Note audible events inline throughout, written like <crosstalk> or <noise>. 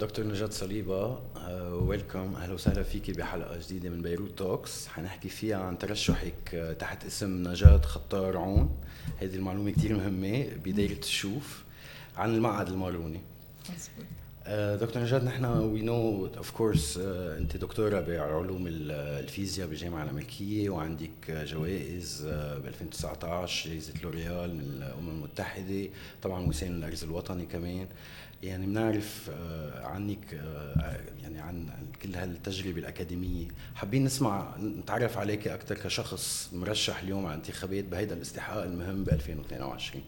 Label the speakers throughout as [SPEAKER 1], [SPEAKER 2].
[SPEAKER 1] دكتور نجاة صليبة welcome أهلا وسهلا فيك بحلقة جديدة من بيروت Talks حنحكي فيها عن ترشحك uh, تحت اسم نجاة خطار عون. هذه المعلومة كثير مهمة بداية الشوف عن المعهد الماروني. آه، دكتور نجاة نحن we know of course أنت دكتورة بعلوم الفيزياء بالجامعة الأمريكية وعندك جوائز ب 2019 جائزة لوريال من الأمم المتحدة طبعا وسام الارز الوطني كمان. يعني بنعرف آه، عنك آه، يعني عن كل هالتجربة الأكاديمية. حابين نسمع نتعرف عليك أكثر كشخص مرشح اليوم على انتخابات بهيدا الاستحقاق المهم ب 2022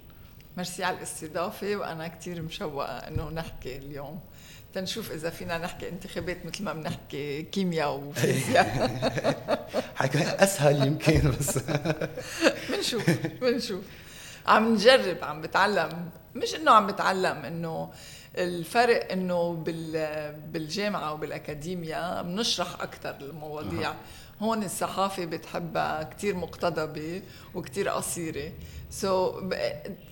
[SPEAKER 2] ميرسي على الاستضافة وأنا كثير مشوقة إنه نحكي اليوم. تنشوف إذا فينا نحكي انتخابات مثل ما بنحكي كيمياء وفيزياء. <laughs>
[SPEAKER 1] حيكون أسهل يمكن بس. <laughs>
[SPEAKER 2] بنشوف بنشوف. عم نجرب عم بتعلم. مش إنه عم بتعلم إنه الفرق إنه بالجامعة وبالاكاديميا بنشرح أكثر المواضيع. هون الصحافة بتحبها كثير مقتضبه وكثير قصيرة. سو so,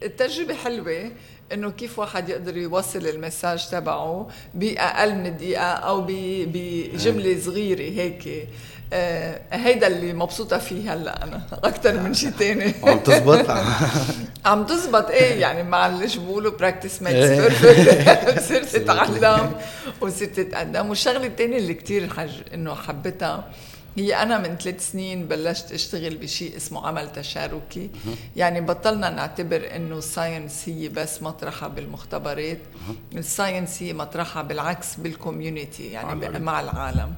[SPEAKER 2] التجربة حلوة إنه كيف واحد يقدر يوصل المساج تبعه بأقل من دقيقة أو بجملة صغيرة هيك. آه هيدا اللي مبسوطة فيه هلأ أنا أكثر من شيء ثاني <laughs>
[SPEAKER 1] عم تزبط؟ <laughs>
[SPEAKER 2] عم تزبط إيه يعني معلش بقولوا practice makes perfect صرت أتعلم وصرت أتقدم. والشغلة الثانية اللي كثير حج إنه حبيتها هي أنا من ثلاث سنين بلشت أشتغل بشيء اسمه عمل تشاركي. يعني بطلنا نعتبر إنه ال science هي بس مطرحها بالمختبرات. ال science هي مطرحها بالعكس بال community يعني مع العالم.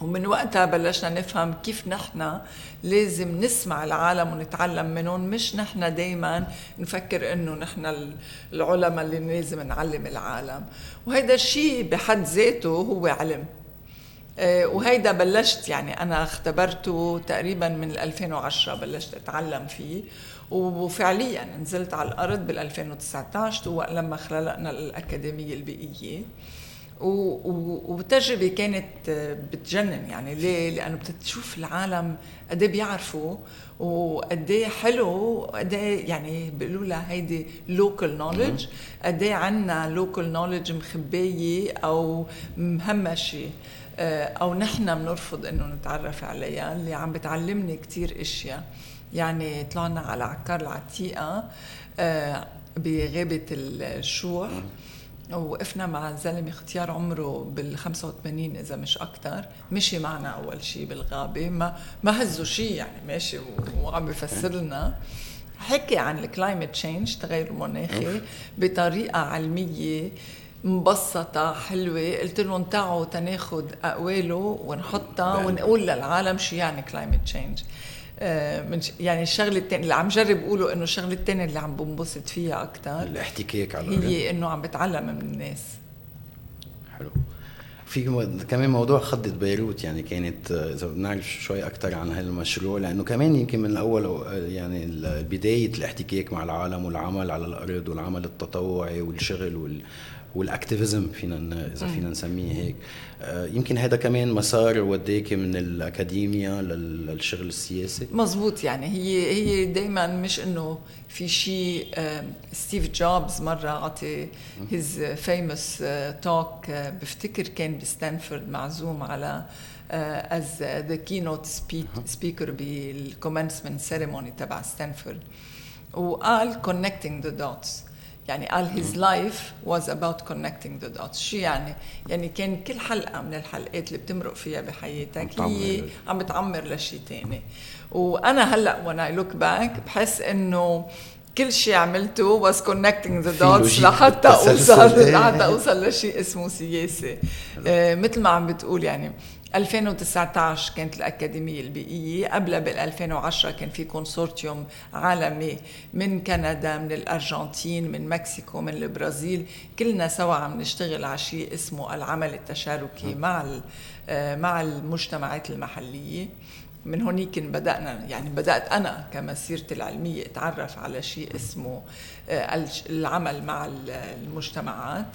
[SPEAKER 2] ومن وقتها بلشنا نفهم كيف نحن لازم نسمع العالم ونتعلم منهم مش نحن دايما نفكر إنه نحن العلماء اللي لازم نعلم العالم. وهيدا الشيء بحد ذاته هو علم. آه، وهيدا بلشت يعني أنا اختبرته تقريبا من 2010 بلشت أتعلم فيه. وفعليا نزلت على الأرض بال 2019 لما خلقنا الأكاديمية البيئية. وتجربة كانت بتجنن يعني. ليه؟ لأنه بتشوف العالم قد إيه بيعرفوا وقد إيه حلو وقد إيه يعني بيقولوا لها هيدي لوكال نولج قد إيه عندنا لوكال نولج مخباية أو مهمشة آه، أو نحن بنرفض إنه نتعرف عليها. اللي عم بتعلمني كتير أشياء. يعني طلعنا على عكار العتيقة آه، بغابة الشوح. وقفنا مع زلمه اختيار عمره بال 85 إذا مش أكثر مشي معنا أول شيء بالغابة. ما ما هزوا شيء يعني ماشي وعم بفسر لنا حكي عن ال climate change تغير المناخي بطريقة علمية مبسطة حلوة. قلت لهم تعوا تناخد أقواله ونحطها ونقول للعالم شو يعني climate change من يعني الشغلة الثانية اللي عم جرب أقوله إنه الشغلة الثانية اللي عم بنبسط فيها أكثر
[SPEAKER 1] الاحتكاك على
[SPEAKER 2] هي إنه عم بتعلم من الناس.
[SPEAKER 1] حلو. في كمان موضوع خضة بيروت يعني كانت آه، إذا بنعرف شوي أكثر عن هذا المشروع لأنه كمان يمكن من الأول آه، يعني بداية الاحتكاك مع العالم والعمل على الأرض والعمل التطوعي والشغل وال وال activism فينا إذا فينا نسميه هيك. آه، يمكن هذا كمان مسار وديك من الاكاديميا للشغل السياسي.
[SPEAKER 2] مزبوط يعني. هي هي دائما مش إنه في شيء ستيف جوبز مرة عطى his famous talk بفتكر كان بستانفورد معزوم على as the keynote speaker بال commencement ceremony تبع ستانفورد. وقال connecting the dots. يعني قال his life was about connecting the dots. شو يعني؟ يعني كان كل حلقة من الحلقات اللي بتمرق فيها بحياتك هي عم بتعمر لشيء تاني. وأنا هلأ when I look back بحس إنه كل شيء عملته was connecting the dots لحتى أوصل لحتى أوصل لشيء اسمه سياسي آه مثل ما عم بتقول يعني 2019 كانت الأكاديمية البيئية قبلها بال 2010 كان في كونسورتيوم عالمي من كندا من الأرجنتين من مكسيكو من البرازيل. كلنا سوا عم نشتغل على شيء اسمه العمل التشاركي مع آه، مع المجتمعات المحلية. من هونيك بدأنا يعني بدأت أنا كمسيرتي العلمية أتعرف على شيء اسمه آه، العمل مع المجتمعات.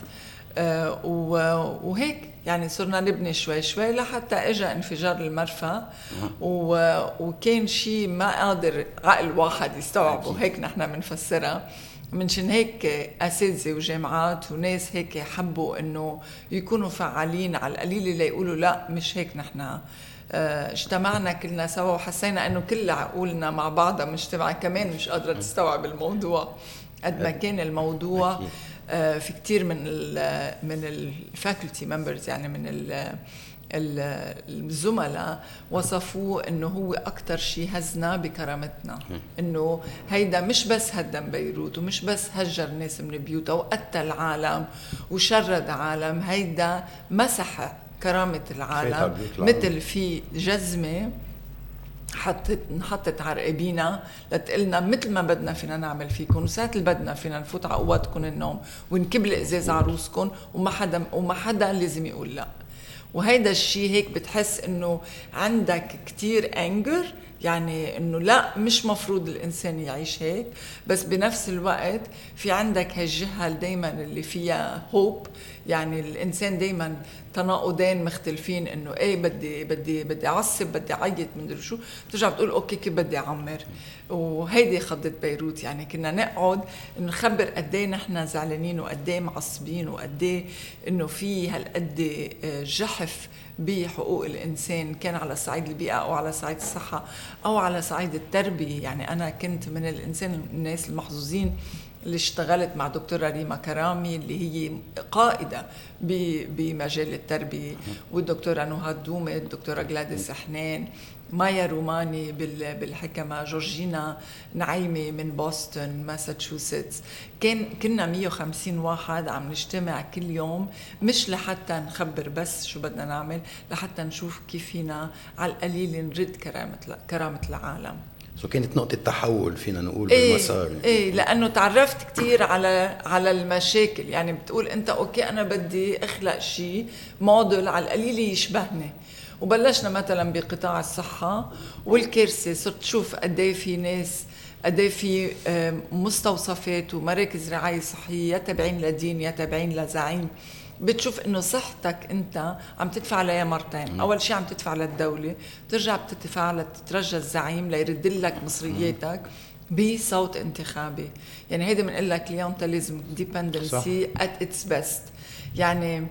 [SPEAKER 2] وهيك. يعني صرنا نبني شوي شوي لحتى اجى انفجار المرفأ. وكان شيء ما قادر عقل واحد يستوعبه. هيك نحن بنفسرها منشان هيك أساتذة وجامعات وناس هيك حبوا إنه يكونوا فعالين على القليل ليقولوا لا مش هيك نحن. آه، اجتمعنا كلنا سوا وحسينا إنه كل عقولنا مع بعضها مجتمعة كمان مش قادرة تستوعب الموضوع قد ما كان الموضوع. آه، في كثير من ال من الفاكولتي ممبرز يعني من ال الزملاء وصفوه إنه هو أكثر شيء هزنا بكرامتنا. إنه هيدا مش بس هدم بيروت ومش بس هجر ناس من بيوتها وقتل العالم وشرد عالم هيدا مسح كرامة العالم مثل في جزمة حطت انحطت على رقابينا لتقلنا مثل ما بدنا فينا نعمل فيكم. وساعة اللي بدنا فينا نفوت على قواتكم النوم ونكب ازاز عروسكم وما حدا وما حدا لازم يقول لا. وهيدا الشيء هيك بتحس إنه عندك كتير انجر يعني إنه لا مش مفروض الإنسان يعيش هيك بس بنفس الوقت في عندك هالجهة دائما اللي فيها هوب يعني الإنسان دائما تناقضين مختلفين إنه إيه بدي بدي بدي أعصب بدي أعيط مدري شو. بترجع بتقول أوكي كيف بدي أعمر؟ وهيدي خضت بيروت. يعني كنا نقعد نخبر قد إيه نحن زعلانين وقد إيه معصبين وقد إيه إنه في هالقد جحف بحقوق الإنسان كان على صعيد البيئة أو على صعيد الصحة أو على صعيد التربية. يعني أنا كنت من الإنسان الناس المحظوظين اللي اشتغلت مع دكتورة ريما كرامي اللي هي قائدة بمجال التربية والدكتورة نهاد دومه الدكتورة جلاديس حنان مايا روماني بالحكمة جورجينا نعيمة من بوسطن ماساتشوستس. كان كنا 150 واحد عم نجتمع كل يوم مش لحتى نخبر بس شو بدنا نعمل لحتى نشوف كيف فينا على القليل نرد كرامة كرامة العالم.
[SPEAKER 1] so كانت نقطة تحول فينا نقول إيه بالمسار
[SPEAKER 2] إيه لأنه تعرفت كثير على على المشاكل. يعني بتقول أنت okay أنا بدي أخلق شيء موديل على القليل يشبهني. وبلشنا مثلا بقطاع الصحة والكارثة صرت تشوف قد إيه في ناس قد إيه في مستوصفات ومراكز رعاية صحية يا تابعين لدين يا تابعين لزعيم. بتشوف إنه صحتك أنت عم تدفع عليها مرتين. أول شيء عم تدفع للدولة بترجع بتدفع لتترجى الزعيم ليرد لك مصرياتك بصوت انتخابي. يعني هيدي بنقول لك clientelism dependency at its best يعني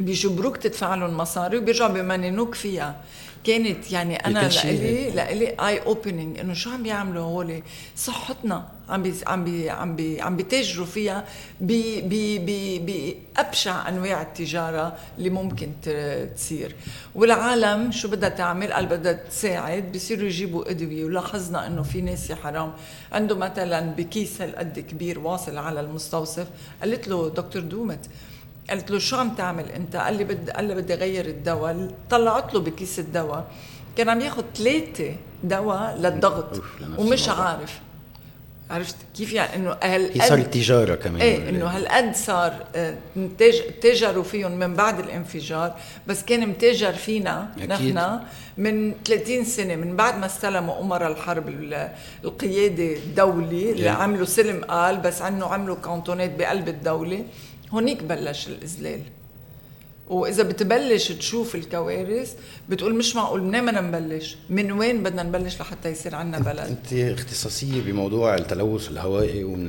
[SPEAKER 2] بيجبروك تدفع لهم مصاري وبيرجعوا بيمننوك فيها. كانت يعني أنا لإلي لإلي eye opening إنه شو عم بيعملوا هول؟ صحتنا عم بي عم بي عم بي عم بيتاجروا فيها بأبشع أنواع التجارة اللي ممكن تصير. والعالم شو بدها تعمل؟ قال بدها تساعد بصيروا يجيبوا أدوية. ولاحظنا إنه في ناس يا حرام عنده مثلا بكيس هالقد كبير واصل على المستوصف. قالت له دكتور دومت قلت له شو عم تعمل أنت؟ قال لي بدي قال لي بدي أغير الدواء. طلعت له بكيس الدواء. كان عم ياخذ ثلاثة دواء للضغط ومش عارف. عرفت كيف يعني إنه
[SPEAKER 1] هالقد هي صارت تجارة كمان
[SPEAKER 2] إيه إنه هالقد صار تاجروا فيهم من بعد الانفجار بس كان متاجر فينا نحن من 30 سنة من بعد ما استلموا امراء الحرب القيادة الدولي اللي عملوا سلم قال بس عنه عملوا كانتونات بقلب الدولة. هونيك بلش الإذلال وإذا بتبلش تشوف الكوارث بتقول مش معقول منين بدنا نبلش؟ من وين بدنا نبلش لحتى يصير عندنا بلد؟
[SPEAKER 1] أنت اختصاصية بموضوع التلوث الهوائي ومن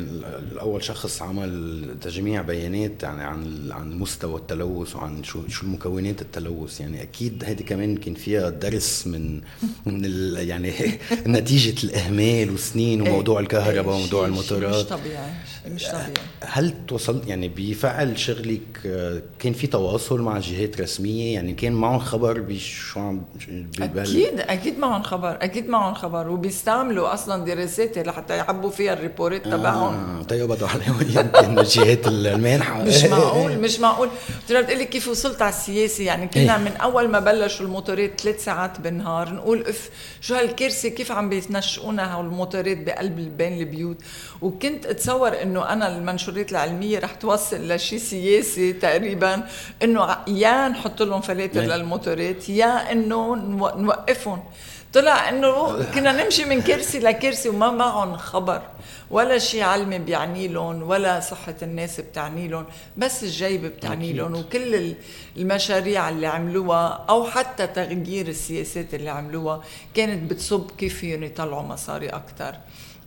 [SPEAKER 1] الأول شخص عمل تجميع بيانات يعني عن عن مستوى التلوث وعن شو شو المكونات التلوث. يعني أكيد هذه كمان كان فيها درس من من يعني <laughs> نتيجة الإهمال وسنين وموضوع الكهرباء وموضوع الموتورات
[SPEAKER 2] مش طبيعي مش طبيعي.
[SPEAKER 1] هل توصلت يعني بفعل شغلك كان في تواصل مع جهات رسميه يعني كان معهم خبر بشو عم
[SPEAKER 2] أكيد أكيد معهم خبر أكيد معهم خبر وبيستعملوا أصلا دراسات لحتى يعبوا فيها ال report تبعهم
[SPEAKER 1] آه طيب برافو عليهم يمكن الجهات المانحه
[SPEAKER 2] مش معقول مش معقول بتقدر تقول لي كيف وصلت على السياسة يعني كنا من اول ما بلشوا الموتورات ثلاث ساعات بالنهار نقول اف شو هالكارثه كيف عم بينشقونا هالموتورات بقلب بين البيوت وكنت اتصور انه أنا المنشورات العلميه رح توصل لشيء سياسي تقريبا انه يا نحط لهم فلاتر للموتورات يا إنه نوقفهم. طلع إنه كنا نمشي من كرسي لكرسي وما معهم خبر. ولا شيء علمي بيعني لهم ولا صحة الناس بتعني لهم بس الجيب بتعني لهم. وكل المشاريع اللي عملوها أو حتى تغيير السياسات اللي عملوها كانت بتصب كيف فيهم يطلعوا مصاري أكثر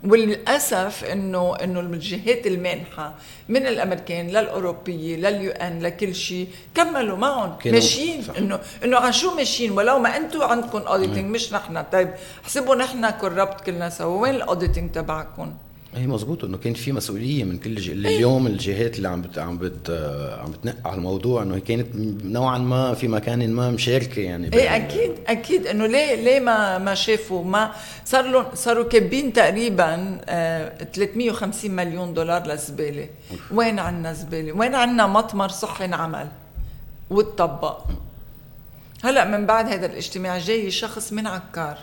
[SPEAKER 2] وللأسف إنه إنه الجهات المانحة من الأمريكان للأوروبية لل UN لكل شيء كملوا معهم. ماشيين. إنه إنه على شو ماشيين؟ ولو ما أنتم عندكم auditing مش نحن. طيب حسبوا نحن corrupt كلنا سوا. وين ال auditing تبعكم؟
[SPEAKER 1] اي مزبوط إنه كان في مسؤولية من كل جهه اللي اليوم الجهات اللي عم بت عم بت عم بتنق على الموضوع إنه كانت نوعا ما في مكان ما مشاركة يعني
[SPEAKER 2] إيه أكيد أكيد إنه ليه ليه ما ما شافوا؟ ما صار لهم صاروا كابين تقريبا آه 350 مليون دولار للزباله وين عندنا زبالة؟ وين عندنا مطمر صحي انعمل وتطبق؟ هلأ من بعد هذا الاجتماع جاي شخص من عكار.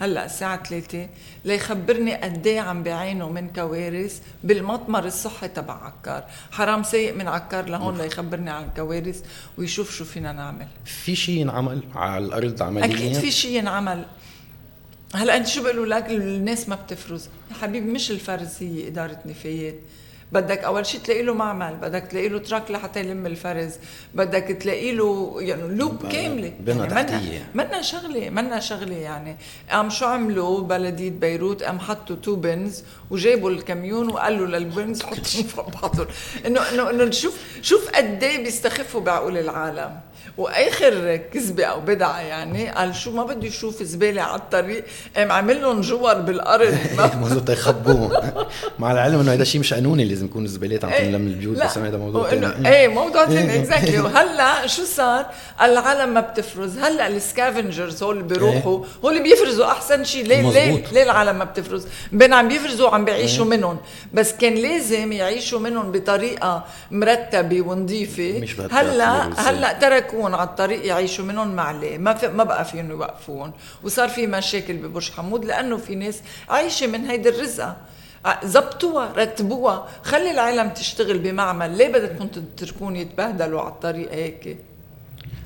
[SPEAKER 2] هلأ الساعة 3 ليخبرني قد إيه عم بيعينوا من كوارث بالمطمر الصحي تبع عكار، حرام سايق من عكار لهون ليخبرني عن الكوارث ويشوف شو فينا نعمل.
[SPEAKER 1] في شيء ينعمل على الأرض عمليا؟
[SPEAKER 2] أكيد في شيء ينعمل. هلأ أنت شو بيقولوا لك الناس ما بتفرز، يا حبيبي مش الفرز هي إدارة نفايات، بدك أول شيء تلاقي له معمل بدك تلاقي له truck لحتى يلم الفرز بدك تلاقي له يعني loop كاملة.
[SPEAKER 1] بنا يعني تحتية.
[SPEAKER 2] منا شغلة منا شغلة يعني. قام شو عملوا؟ بلدية بيروت قام حطوا two bins وجابوا الكاميون وقالوا لل bins حطهم فوق بعضهم. انه انه إنه شوف شوف قد إيه بيستخفوا بعقول العالم. وآخر كذبة أو بدعة يعني قال شو ما بده يشوف زبالة على الطريق قام عامل لهم جور بالأرض. <laughs>
[SPEAKER 1] مزبوط يخبوه مع العلم إنه هذا شيء مش قانوني لازم يكون الزبالات عم تنلم البيوت بس هذا موضوع ثاني
[SPEAKER 2] إيه موضوع ثاني exactly <laughs> وهلأ شو صار؟ العالم ما بتفرز. هلأ ال scavengers هول اللي بيروحوا هول اللي بيفرزوا أحسن شيء ليه ليه ليه العالم ما بتفرز؟ بين عم بيفرزوا وعم بيعيشوا منهم. بس كان لازم يعيشوا منهم بطريقة مرتبة ونظيفة. هلا هلأ تركوا يوقفون على الطريق يعيشوا منهم معليه ما في ما بقى فيهم يوقفون. وصار في مشاكل ببرج حمود لأنه في ناس عايشة من هيدي الرزقة. زبطوها رتبوها. خلي العالم تشتغل بمعمل. ليه بدكم تتركون يتبهدلوا على الطريق هيك؟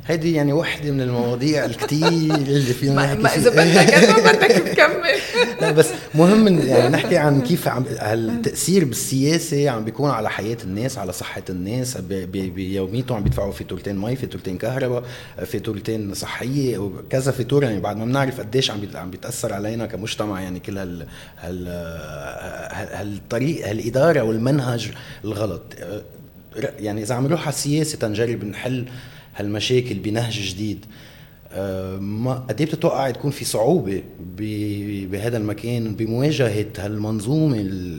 [SPEAKER 1] هيدي يعني وحدة من المواضيع الكثير اللي فينا
[SPEAKER 2] نحكي <laughs> ما إذا بدك بدك تكمل. <laughs>
[SPEAKER 1] لا بس مهم يعني نحكي عن كيف عم التاثير بالسياسة عم بيكون على حياة الناس على صحة الناس بيوميتهم عم بيدفعوا فاتورتين مي فاتورتين كهرباء فاتورتين صحية وكذا فاتوره يعني بعد ما بنعرف قديش عم عم بيتأثر علينا كمجتمع يعني كل هال هال هالطريق هالإدارة والمنهج الغلط. يعني إذا عم نروح على السياسة تنجرب نحل هالمشاكل بنهج جديد. آه، ما قد إيه بتتوقع تكون في صعوبة بهذا المكان بمواجهة هالمنظومة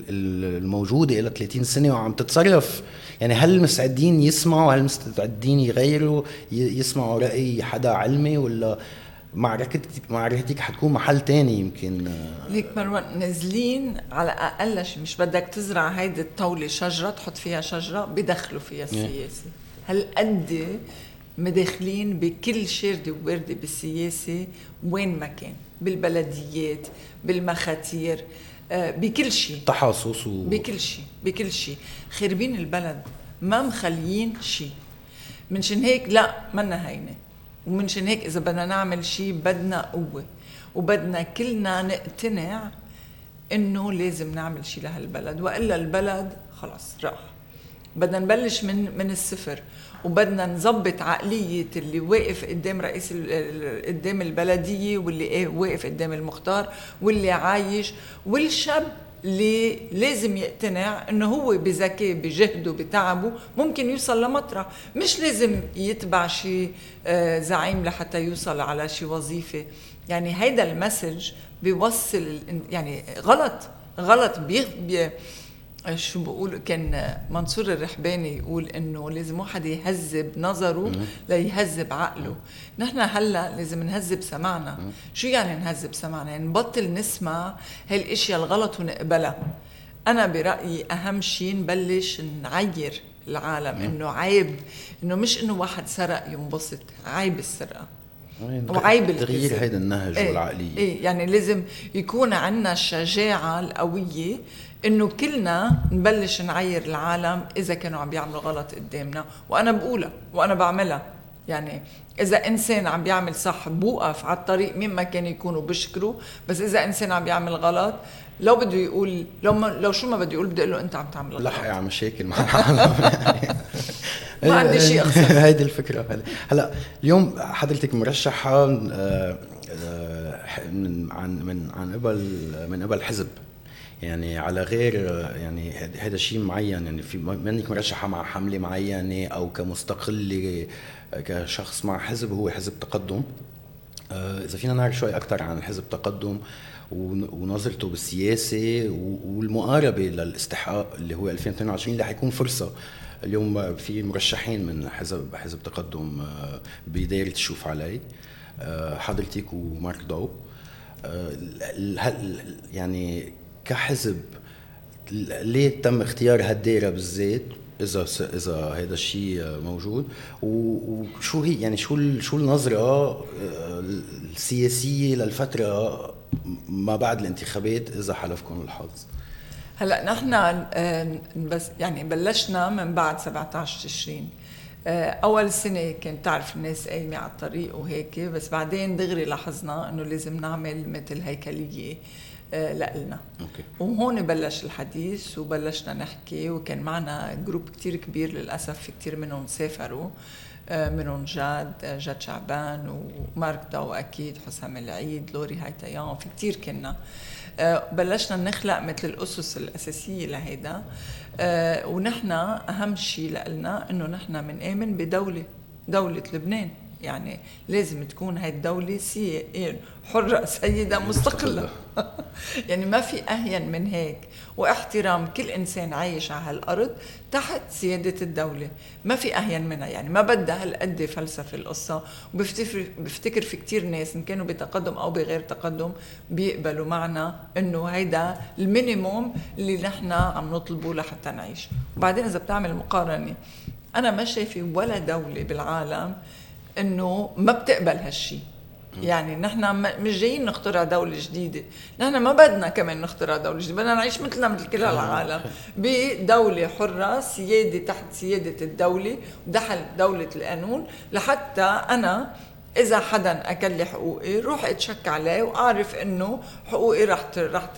[SPEAKER 1] الموجودة لها 30 سنة وعم تتصرف؟ يعني هل مستعدين يسمعوا؟ هل مستعدين يغيروا؟ يسمعوا رأي حدا علمي ولا معركتك معركتك حتكون محل تاني يمكن؟
[SPEAKER 2] ليك مروان نازلين على أقل شيء مش بدك تزرع هيدي الطاولة شجرة تحط فيها شجرة بدخلوا فيها السياسة. هل قد مداخلين بكل شاردة وواردة بالسياسة وين ما كان. بالبلديات بالمخاتير آه، بكل شيء.
[SPEAKER 1] تحاصص و...
[SPEAKER 2] بكل شيء بكل شيء. خربين البلد ما مخليين شيء. منشان هيك لا منا هينة. ومنشان هيك إذا بدنا نعمل شيء بدنا قوة. وبدنا كلنا نقتنع إنه لازم نعمل شيء لهالبلد. وإلا البلد خلص راح. بدنا نبلش من من الصفر وبدنا نظبط عقلية اللي واقف قدام رئيس قدام البلدية واللي إيه واقف قدام المختار واللي عايش والشاب اللي لازم يقتنع إنه هو بذكاء بجهده بتعبه ممكن يوصل لمطرح. مش لازم يتبع شي آه، زعيم لحتى يوصل على شي وظيفة. يعني هيدا المسج بيوصل يعني غلط غلط بي بي شو بقول كان منصور الرحباني يقول إنه لازم واحد يهذب نظره ليهذب عقله. نحن هلأ لازم نهذب سمعنا. شو يعني نهذب سمعنا؟ يعني نبطل نسمع هالأشياء الغلط ونقبلها. أنا برأيي أهم شيء نبلش نعير العالم. إنه عيب. إنه مش إنه واحد سرق ينبسط. عيب السرقة.
[SPEAKER 1] وعيب تغيير هيدا النهج
[SPEAKER 2] إيه.
[SPEAKER 1] والعقليه
[SPEAKER 2] إيه. يعني لازم يكون عندنا الشجاعه القوية إنه كلنا نبلش نعير العالم إذا كانوا عم بيعملوا غلط قدامنا وأنا بقولها وأنا بعملها. يعني إذا إنسان عم بيعمل صح بوقف على الطريق مين ما كان يكونوا بشكره بس إذا إنسان عم بيعمل غلط لو بده يقول لو ما لو شو ما بده يقول بدي أقول له أنت عم تعمل غلط.
[SPEAKER 1] لحقي على مشاكل مع العالم. <laughs> <laughs>
[SPEAKER 2] ما عندي شيء اخسر <laughs>
[SPEAKER 1] هيدي الفكرة. هلا اليوم حضرتك مرشحة آه، آه، من عن من عن قبل من قبل حزب. يعني على غير يعني هذا شيء معين يعني في منك مرشحه مع حملة معينة أو كمستقله كشخص مع حزب هو حزب تقدم. آه، إذا فينا نعرف شوي أكثر عن حزب تقدم ونظرته بالسياسة والمقاربة للاستحقاق اللي هو 2022 اللي حيكون فرصة. اليوم في مرشحين من حزب حزب تقدم آه، بدايره تشوف علي آه، حضرتك ومارك دو يعني كحزب. ليه تم اختيار هالدائره بالذات إذا إذا هذا الشيء موجود؟ وشو هي؟ يعني شو شو النظرة آه، السياسية للفترة ما بعد الانتخابات إذا حلفكم الحظ؟
[SPEAKER 2] هلأ نحن آه، بس يعني بلشنا من بعد 17 تشرين آه، أول سنة كانت تعرف الناس قايمة على الطريق وهيك بس بعدين دغري لاحظنا إنه لازم نعمل مثل هيكلية. لنا okay. وهون بلش الحديث وبلشنا نحكي وكان معنا group كتير كبير للأسف في كتير منهم سافروا آه، منهم جاد آه، جاد شعبان ومارك داو أكيد حسام العيد لوري هايتيان في كتير كنا. بلشنا نخلق مثل الأسس الأساسية لهيدا. ونحن أهم شيء لنا إنه نحن بنآمن بدولة دولة لبنان. يعني لازم تكون هاي الدولة سي حرة <laughs> سيدة مستقلة. <laughs> يعني ما في أهين من هيك. واحترام كل إنسان عايش على هالأرض تحت سيادة الدولة. ما في أهين منها. يعني ما بدها هالقد فلسفة القصة. وبفتكر بفتكر في كتير ناس إن كانوا بتقدم أو بغير تقدم بيقبلوا معنا إنه هيدا المينيموم اللي نحن عم نطلبه لحتى نعيش. وبعدين إذا بتعمل مقارنة أنا ما شايفة ولا دولة بالعالم إنه ما بتقبل هالشيء يعني نحن مش جايين نخترع دولة جديدة. نحن ما بدنا كمان نخترع دولة جديدة. بدنا نعيش مثلنا مثل كل العالم. <laughs> بدولة حرة سيادة تحت سيادة الدولة ودخل دولة القانون لحتى أنا إذا حدا أكل لي حقوقي روح أتشكى عليه وأعرف إنه حقوقي رح رح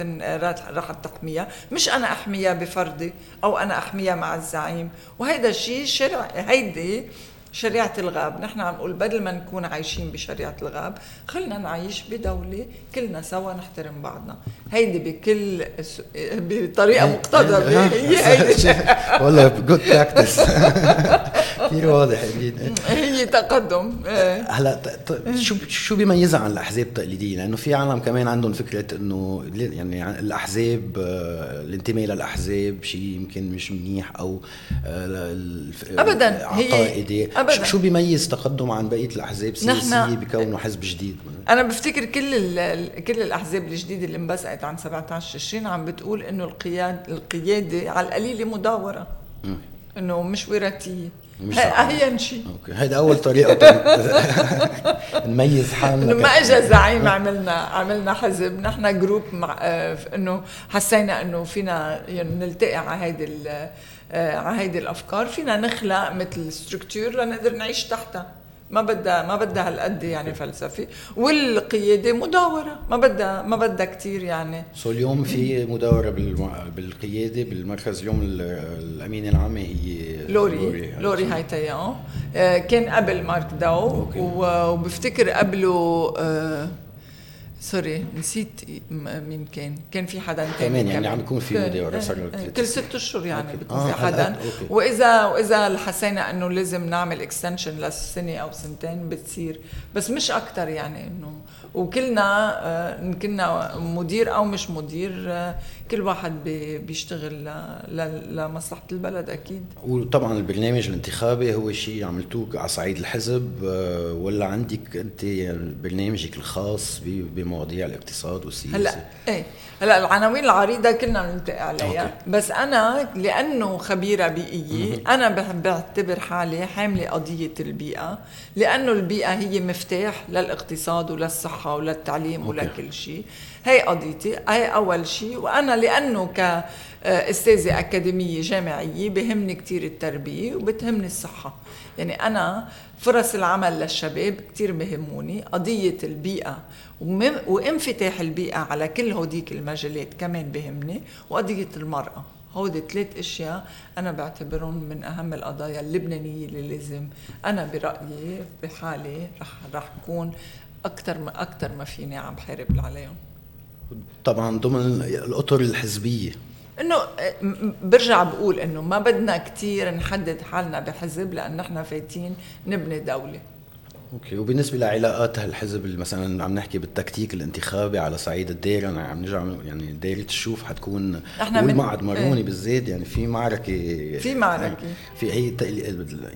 [SPEAKER 2] رح تحميها، مش أنا أحميها بفرضي أو أنا أحميها مع الزعيم، وهيدا الشيء شرع. هيدي شريعة الغاب. نحن عم نقول بدل ما نكون عايشين بشريعة الغاب خلنا نعيش بدولة كلنا سوا نحترم بعضنا. هيدي بكل بطريقة مقتضبة هي هيدي. <laughs>
[SPEAKER 1] والله good practice كثير واضح
[SPEAKER 2] هي تقدم.
[SPEAKER 1] إيه. هلا شو شو بيميزها عن الأحزاب التقليدية؟ لأنه في عالم كمان عندهم فكرة إنه يعني الأحزاب آه، الانتماء للأحزاب شيء يمكن مش منيح أو
[SPEAKER 2] آه، ابدا.
[SPEAKER 1] عقائدي أبداً. شو بيميز تقدم عن بقية الأحزاب السياسيه بكونه حزب جديد؟
[SPEAKER 2] أنا بفتكر كل كل الأحزاب الجديدة اللي انبثقت عن 17 تشرين عم بتقول إنه القياد القيادة على القليلة مداورة. إنه مش وراثية. اهين شيء
[SPEAKER 1] okay. هيدا أول طريقة. <laughs> <laughs> نميز حالنا
[SPEAKER 2] ما اجى زعيم عملنا عملنا حزب. نحن group مع آه، إنه حسينا إنه فينا يعني نلتقي على هيدي على هيدي الأفكار. فينا نخلق مثل structure لنقدر نعيش تحتها. ما بدها ما بدها هالقد يعني فلسفه والقيادة مداورة. ما بدها ما بدها كثير يعني.
[SPEAKER 1] so اليوم في مداورة بالقيادة بالمركز اليوم الأمينة العامة هي
[SPEAKER 2] لوري. لوري, لوري هايتيان. آه، كان قبل مارك داو. وبفتكر قبله آه sorry نسيت مين كان. كان في حدا
[SPEAKER 1] ثاني كمان يعني عم يكون في مداوره
[SPEAKER 2] كل ست أشهر يعني بيكون آه في حدا. وإذا وإذا حسينا إنه لازم نعمل extension لسنه أو سنتين بتصير. بس مش أكثر يعني إنه. وكلنا آه، إن كنا مدير أو مش مدير آه، كل واحد بيشتغل لمصلحة البلد أكيد.
[SPEAKER 1] وطبعا البرنامج الانتخابي هو شيء عملتوه على صعيد الحزب آه، ولا عندك أنت برنامجك الخاص بمواضيع الاقتصاد والسياسة؟
[SPEAKER 2] هلا إيه. هلا العناوين العريضة كلنا بنلتقي عليها. okay. بس أنا لأنه خبيرة بيئية أنا بعتبر حالي حاملة قضية البيئة لأنه البيئة هي مفتاح للاقتصاد وللصحة وللتعليم okay. ولكل شيء. هي قضيتي هي أول شيء وأنا لأنه كأستاذة أكاديمية جامعية بهمني كثير التربية وبتهمني الصحة. يعني أنا فرص العمل للشباب كثير بهموني قضية البيئة وانفتاح البيئة على كل هوديك المجالات كمان بهمني وقضية المرأة. هودي ثلاث أشياء أنا بعتبرهم من أهم القضايا اللبنانية اللي لازم أنا برأيي بحالي رح رح كون أكثر ما أكثر ما فيني عم بحارب عليهم.
[SPEAKER 1] طبعا ضمن الأطر الحزبية.
[SPEAKER 2] إنه برجع بقول إنه ما بدنا كثير نحدد حالنا بحزب لأن نحن فايتين نبني دولة.
[SPEAKER 1] أوكي. وبالنسبة لعلاقات هالحزب مثلا عم نحكي بالتكتيك الانتخابي على صعيد الدائره يعني عم نرجع يعني دائره الشوف حتكون إحنا من معهد ماروني إيه؟ بالزيت يعني في معركة
[SPEAKER 2] في معركة.
[SPEAKER 1] في هي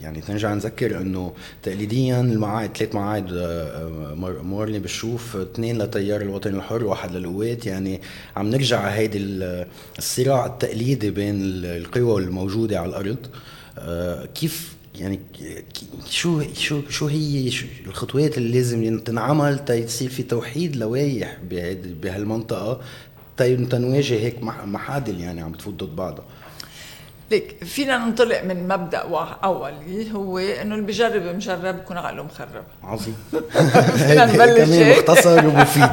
[SPEAKER 1] يعني تنرجع نذكر إنه تقليديا المعاهد ثلاث معاهد آه، مورني بالشوف اثنين للتيار الوطني الحر وواحد للقوات يعني عم نرجع على هيدي الصراع التقليدي بين القوى الموجودة على الأرض. آه، كيف يعني شو شو شو هي شو الخطوات اللي لازم تنعمل تيصير في توحيد لوايح بهالمنطقة تنواجه هيك محادل يعني عم بتفوت ضد بعضها؟
[SPEAKER 2] ليك فينا ننطلق من مبدأ اولي هو إنه اللي بجرب مجرب بكون عقله مخرب.
[SPEAKER 1] عظيم. <laughs>
[SPEAKER 2] فينا نبلش هيك.
[SPEAKER 1] مختصر ومفيد.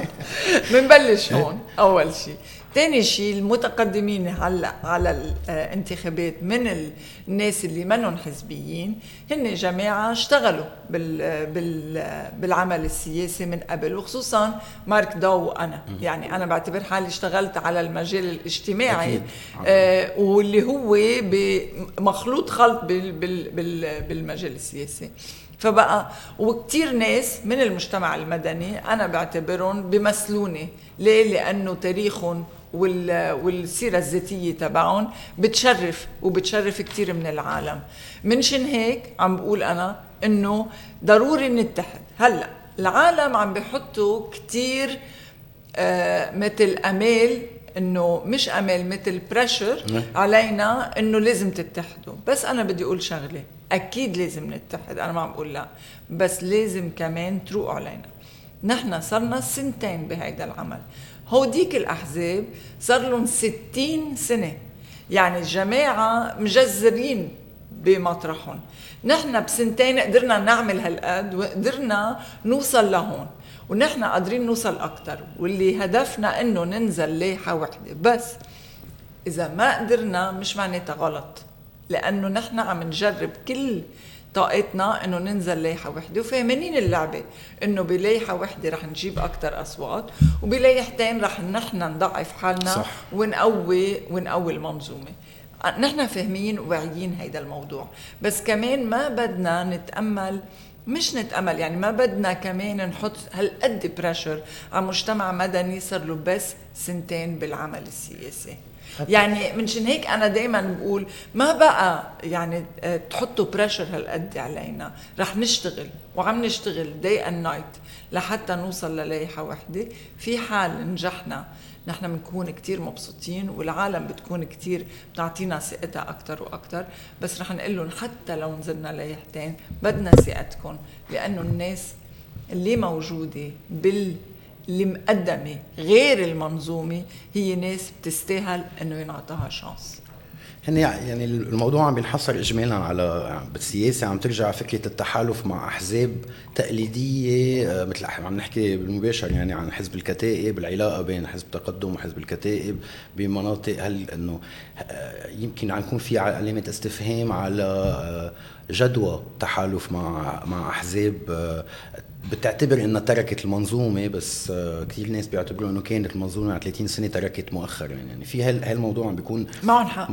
[SPEAKER 1] <laughs>
[SPEAKER 2] بنبلش هون أول شيء ثاني شيء المتقدمين هلا على الانتخابات من الناس اللي منهم حزبيين هن جماعة اشتغلوا بال بال بالعمل السياسي من قبل وخصوصا مارك داو وأنا. يعني أنا بعتبر حالي اشتغلت على المجال الاجتماعي أكيد. آه واللي هو مخلوط خلط بال بال بال بالمجال السياسي. فبقى وكتير ناس من المجتمع المدني أنا بعتبرهم بمثلوني ليه؟ لأنه تاريخهم والسيرة الذاتية تبعهم بتشرف وبتشرف كثير من العالم. منشن هيك عم بقول أنا إنه ضروري نتحد. هلأ العالم عم بحطوا كثير آه مثل امال إنه مش امال مثل بريشر. علينا إنه لازم تتحدوا. بس أنا بدي أقول شغلة أكيد لازم نتحد. أنا ما عم بقول لأ. بس لازم كمان تروقوا علينا. نحن صرنا سنتين بهيدا العمل. هوديك الأحزاب صار لهم 60 سنة. يعني الجماعة مجزرين بمطرحهم. نحن بسنتين قدرنا نعمل هالقد وقدرنا نوصل لهون ونحن قادرين نوصل أكثر واللي هدفنا إنه ننزل لايحة وحدة. بس إذا ما قدرنا مش معناتها غلط لأنه نحن عم نجرب كل طاقتنا إنه ننزل لايحه وحدة. وفاهمين اللعبة إنه بلايحه وحدة رح نجيب أكثر أصوات وبلايحتين رح نحن نضعف حالنا صح. ونقوي ونقوي المنظومة. نحن فاهمين وواعيين هيدا الموضوع. بس كمان ما بدنا نتأمل مش نتأمل يعني ما بدنا كمان نحط هالقد pressure على مجتمع مدني صار له بس سنتين بالعمل السياسي. يعني منشان هيك أنا دائما بقول ما بقى يعني آه، تحطوا pressure هالقد علينا. رح نشتغل وعم نشتغل day and night لحتى نوصل للايحة وحدة. في حال نجحنا نحن بنكون كتير مبسوطين والعالم بتكون كتير بتعطينا ثقتها أكتر وأكتر. بس رح نقول لهم حتى لو نزلنا لايحتين بدنا ثقتكم لأنه الناس اللي موجودة بال اللي مقدمة غير المنظومة هي ناس بتستاهل إنه ينعطاها شانس.
[SPEAKER 1] هن يعني الموضوع عم بينحصر اجمالا على بالسياسة عم ترجع فكرة التحالف مع أحزاب تقليدية آه، مثل عم نحكي بالمباشر يعني عن حزب الكتائب العلاقة بين حزب التقدم وحزب الكتائب بمناطق هل إنه آه، يمكن عم يكون في علامة استفهام على آه، جدوى تحالف مع مع أحزاب بتعتبر إنها تركت المنظومة بس آه، كثير ناس بيعتبروا إنه كانت المنظومة على 30 سنة تركت مؤخرا يعني في هالموضوع عم بيكون
[SPEAKER 2] معهم حق.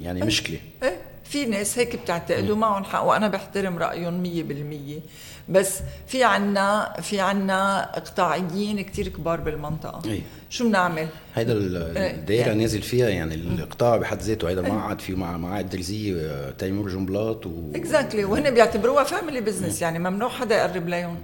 [SPEAKER 1] يعني مشكلة.
[SPEAKER 2] إيه. في ناس هيك بتعتقدوا معهم حق وأنا بحترم رأيهم 100% بس في عنا في عنا إقطاعيين كتير كبار بالمنطقة
[SPEAKER 1] أي.
[SPEAKER 2] شو بنعمل؟
[SPEAKER 1] هيدا إيه، الدائره يعني. نازل فيها يعني الإقطاع بحد ذاته هيدا ما عاد في مع درزية آه، تيمور جنبلاط و
[SPEAKER 2] exactly exactly. وهن بيعتبروها family business يعني ممنوع حدا يقرب لهم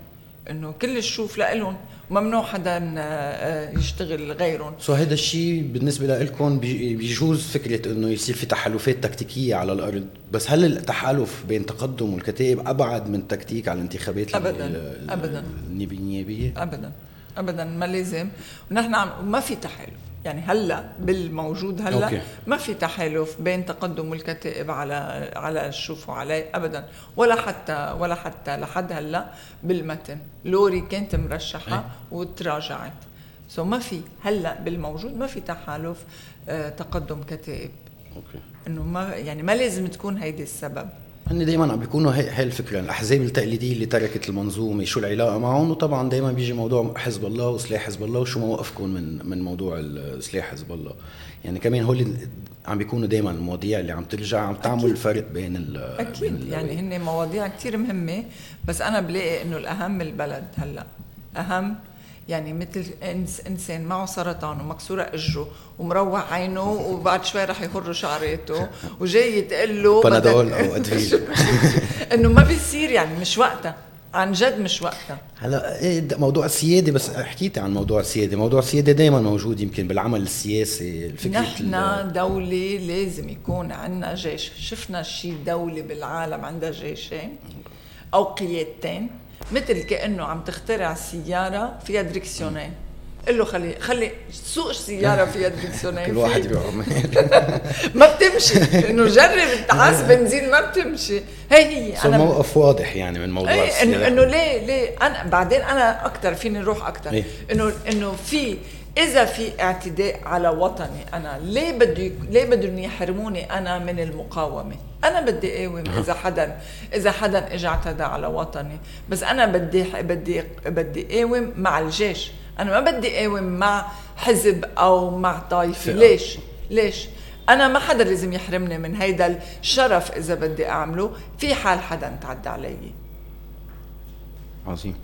[SPEAKER 2] إنه كل الشوف لإلهم وممنوع حدا آه، يشتغل غيرهم.
[SPEAKER 1] so هذا الشيء بالنسبة لكم بيجوز فكرة إنه يصير في تحالفات تكتيكية على الأرض. بس هل التحالف بين تقدم والكتائب أبعد من تكتيك على الانتخابات
[SPEAKER 2] ابدا ابدا.
[SPEAKER 1] النيابية؟
[SPEAKER 2] ابدا ابدا ما لازم. ونحن عم ما في تحالف. يعني هلا بالموجود هلا okay. ما في تحالف بين تقدم الكتائب على على الشوف وعلي ابدا. ولا حتى ولا حتى لحد هلا بالمتن. لوري كانت مرشحة أي. وتراجعت. so ما في هلا بالموجود ما في تحالف آه، تقدم كتائب.
[SPEAKER 1] okay.
[SPEAKER 2] إنه ما يعني ما لازم تكون هيدي السبب.
[SPEAKER 1] هن دائما عم بيكونوا هي, هي الفكرة. الأحزاب التقليديه اللي تركت المنظومة شو العلاقة معهم؟ وطبعا دائما بيجي موضوع حزب الله وسلاح حزب الله وشو موقفكم من من موضوع سلاح حزب الله. يعني كمان هول عم بيكونوا دائما المواضيع اللي عم ترجع عم تعمل الفرق بين ال
[SPEAKER 2] أكيد. بين يعني هن مواضيع كثير مهمة بس أنا بلاقي إنه الأهم البلد هلأ. أهم يعني مثل إنسان معه سرطان ومكسورة إجره ومروح عينه وبعد شوي رح يهر شعراته وجاي تقول له
[SPEAKER 1] بنادول أو أدفيل. <laughs>
[SPEAKER 2] إنه ما بيصير يعني مش وقتها. عن جد مش وقتها.
[SPEAKER 1] هلا إيه موضوع السيادة بس حكيتي عن موضوع السيادة. موضوع السيادة دائما موجود يمكن بالعمل السياسي
[SPEAKER 2] الفكرة نحن دولة لازم يكون عندنا جيش. شفنا شيء دولة بالعالم عندها جيشين أو قيادتين مثل كأنه عم تخترع سيارة فيها دريكسيونين قل له خلي خلي سوق سيارة فيها دريكسيونين
[SPEAKER 1] كل واحد <laughs>
[SPEAKER 2] ما بتمشي. إنه جرب دعاس <laughs> بنزين ما بتمشي. هي هي.
[SPEAKER 1] أنا موقف واضح يعني من موضوع
[SPEAKER 2] إيه انه إنه ليه ليه؟ أنا بعدين أنا أكثر فيني أروح أكثر إيه؟ انه إنه في إذا في اعتداء على وطني أنا ليه بده ليه بدهم يحرموني أنا من المقاومة؟ أنا بدي أقاوم إذا حدا إذا حدا اجى اعتدى على وطني. بس أنا بدي بدي بدي أقاوم مع الجيش. أنا ما بدي أقاوم مع حزب أو مع طائفة. ليش؟ ليش؟ أنا ما حدا لازم يحرمني من هيدا الشرف إذا بدي أعمله. في حال حدا تعدى علي.
[SPEAKER 1] عظيم.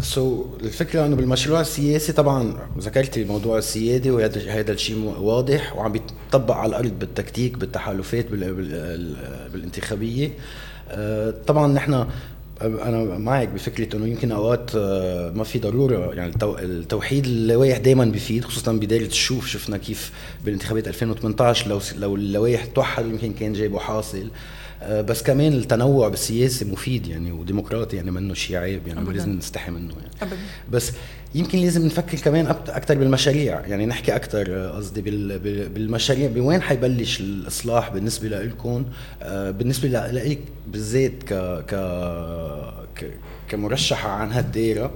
[SPEAKER 1] سو so, الفكرة إنه بالمشروع السياسي طبعا ذكرتي موضوع السياده وهذا هذا الشيء واضح وعم بيطبق على الأرض بالتكتيك بالتحالفات بالانتخابية. آه، طبعا نحن أنا معك بفكرة إنه يمكن أوقات آه، ما في ضرورة يعني التوحيد اللوائح دائما بيفيد خصوصا بداية الشوف شفنا كيف بالانتخابات 2018 لو لو اللوائح توحد يمكن كان جايبه حاصل. بس كمان التنوع بالسياسة مفيد يعني وديمقراطي يعني منه شيء عيب يعني ما لازم نستحي منه يعني. أبدا. بس يمكن لازم نفكر كمان أكثر بالمشاريع يعني نحكي أكثر آه، قصدي بالمشاريع. بوين حيبلش الإصلاح بالنسبة لكم آه، بالنسبة لك بالذات ك ك كمرشحة عن هالدائره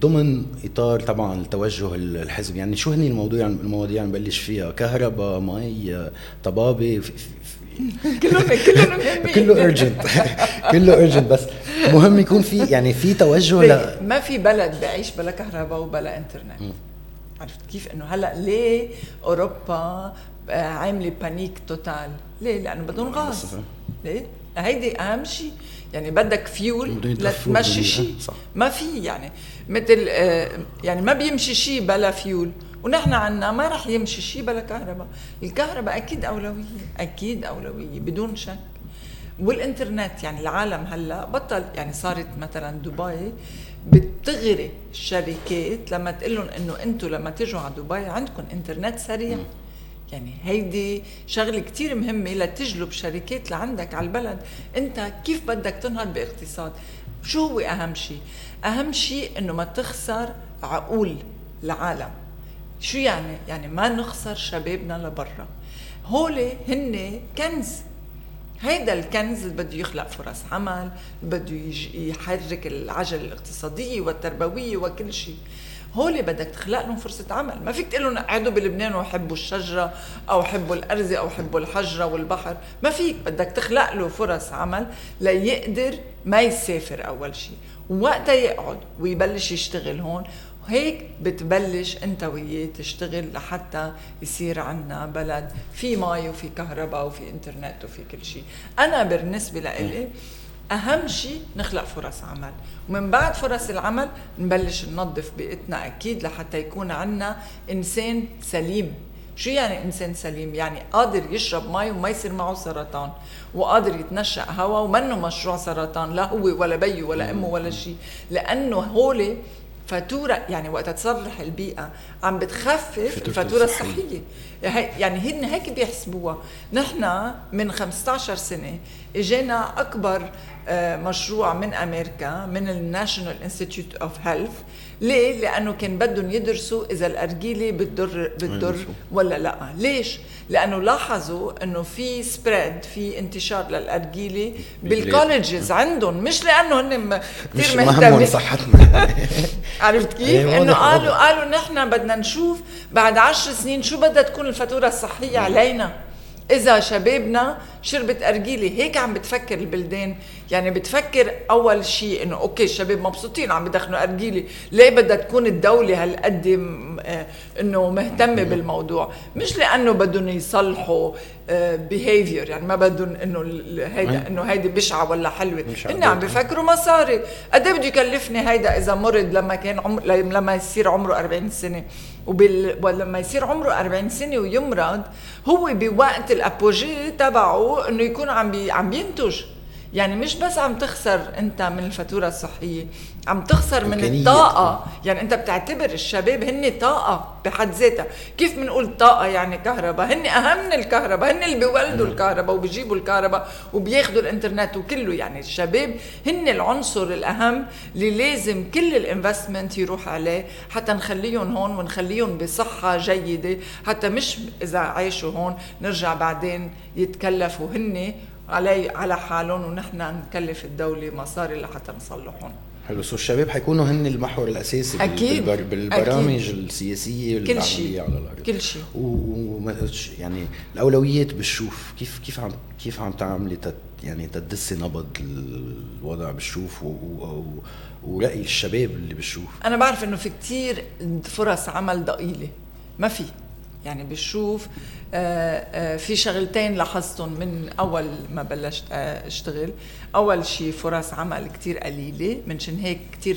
[SPEAKER 1] ضمن إطار طبعا التوجه الحزب. يعني شو هني الموضوع المواضيع نبلش فيها؟ كهرباء مي طبابة
[SPEAKER 2] كلهم كلهم مهمين
[SPEAKER 1] كله urgent كله <laughs> urgent <laughs> بس مهم يكون في يعني في توجه ل
[SPEAKER 2] ما في بلد بعيش بلا كهرباء وبلا انترنت عرفت كيف؟ إنه هلأ ليه أوروبا آه، عاملة panique totale ليه؟ لأنه بدهم غاز. ليه؟ هيدي أهم شيء يعني بدك فيول لتمشي شيء ما في يعني مثل آه، يعني ما بيمشي شيء بلا فيول ونحن عنا ما رح يمشي شيء بلا كهرباء. الكهرباء أكيد أولوية أكيد أولوية بدون شك. والإنترنت يعني العالم هلا بطل يعني صارت مثلا دبي بتغري الشركات لما تقول لهم إنه أنتم لما تيجوا على دبي عندكم إنترنت سريع. يعني هيدي شغلة كتير مهمة لتجلب شركات لعندك على البلد. أنت كيف بدك تنهض باقتصاد؟ شو هو أهم شيء أهم شيء إنه ما تخسر عقول العالم. شو يعني؟ يعني ما نخسر شبابنا لبرا. هول هن كنز. هيدا الكنز اللي بده يخلق فرص عمل بده يحرك العجله الاقتصادية والتربوية وكل شيء. هول بدك تخلق لهم فرصة عمل. ما فيك تقول لهم قعدوا بلبنان وحبوا الشجرة أو حبوا الأرزة أو حبوا الحجرة والبحر. ما فيك. بدك تخلق له فرص عمل ليقدر ما يسافر أول شيء. ووقتها يقعد ويبلش يشتغل هون هيك بتبلش انت وياه تشتغل لحتى يصير عنا بلد. في مي وفي كهرباء وفي انترنت وفي كل شيء أنا بالنسبة لإلي أهم شيء نخلق فرص عمل. ومن بعد فرص العمل نبلش ننظف بيئتنا أكيد لحتى يكون عنا إنسان سليم. شو يعني إنسان سليم؟ يعني قادر يشرب مي وما يصير معه سرطان. وقادر يتنشق هوا ومنه مشروع سرطان لا هو ولا بيه ولا أمه ولا شيء لأنه هولي فاتورة يعني وقت تصلح البيئة عم بتخفف الفاتورة الصحية. يعني هن هيك بيحسبوها. نحن من 15 سنة إجينا أكبر آه، مشروع من أمريكا من ال National Institute of Health ليه؟ لأنه كان بدهم يدرسوا إذا الأرجيلة بتضر بتضر ولا لا. ليش؟ لأنه لاحظوا إنه في سبريد في انتشار للأرجيلة بالكولجز عندهم مش لأنه هن
[SPEAKER 1] كثير مهتمين. صحتنا. <laughs>
[SPEAKER 2] عرفت كيف؟ إيه، إنه قالوا قالوا نحن بدنا نشوف بعد عشر سنين شو بدها تكون الفاتورة الصحية علينا. إذا شبابنا شربت ارجيله هيك عم بتفكر البلدان يعني بتفكر أول شيء إنه okay الشباب مبسوطين عم بدخنوا ارجيله ليه بدها تكون الدولة هالقد آه، إنه مهتمة بالموضوع؟ مش لأنه بدهم يصلحوا behavior يعني ما بدهم إنه هيدا إنه هيدي بشعة ولا حلوة. هن عم بفكروا مصاري. قد إيه بده يكلفني هيدا إذا مرض لما كان عمر لما يصير عمره 40 سنة؟ وبال... ولما يصير عمره 40 سنة ويمرض هو بوقت ال apogée تبعه إنه يكون عم بي... عم بينتج. يعني مش بس عم تخسر أنت من الفاتورة الصحية عم تخسر من الطاقة. يعني انت بتعتبر الشباب هن طاقة بحد ذاتها. كيف بنقول طاقة يعني كهرباء؟ هن أهم من الكهرباء هن اللي بيولدوا الكهرباء وبيجيبوا الكهرباء وبياخذوا الإنترنت وكله. يعني الشباب هن العنصر الأهم اللي لازم كل الانفستمنت يروح عليه حتى نخليهم هون ونخليهم بصحة جيدة. حتى مش إذا عاشوا هون نرجع بعدين يتكلفوا هن علي على حالهم ونحن نكلف الدولة مصاري لحتى نصلحهم.
[SPEAKER 1] حلو. سو الشباب حيكونوا هن المحور الأساسي
[SPEAKER 2] أكيد.
[SPEAKER 1] بالبرامج أكيد. السياسية
[SPEAKER 2] كل شيء
[SPEAKER 1] على الأرض.
[SPEAKER 2] كل شيء.
[SPEAKER 1] و... يعني الأولويات بالشوف كيف كيف عم كيف عم تعملي تت يعني تدسي نبض الوضع بالشوف و... و... ورأي الشباب اللي بالشوف
[SPEAKER 2] أنا بعرف إنه في كثير فرص عمل ضئيلة. ما في. يعني بشوف آه، آه، في شغلتين لاحظتهم من أول ما بلشت آه، أشتغل. أول شيء فرص عمل كتير قليلة منشان هيك كتير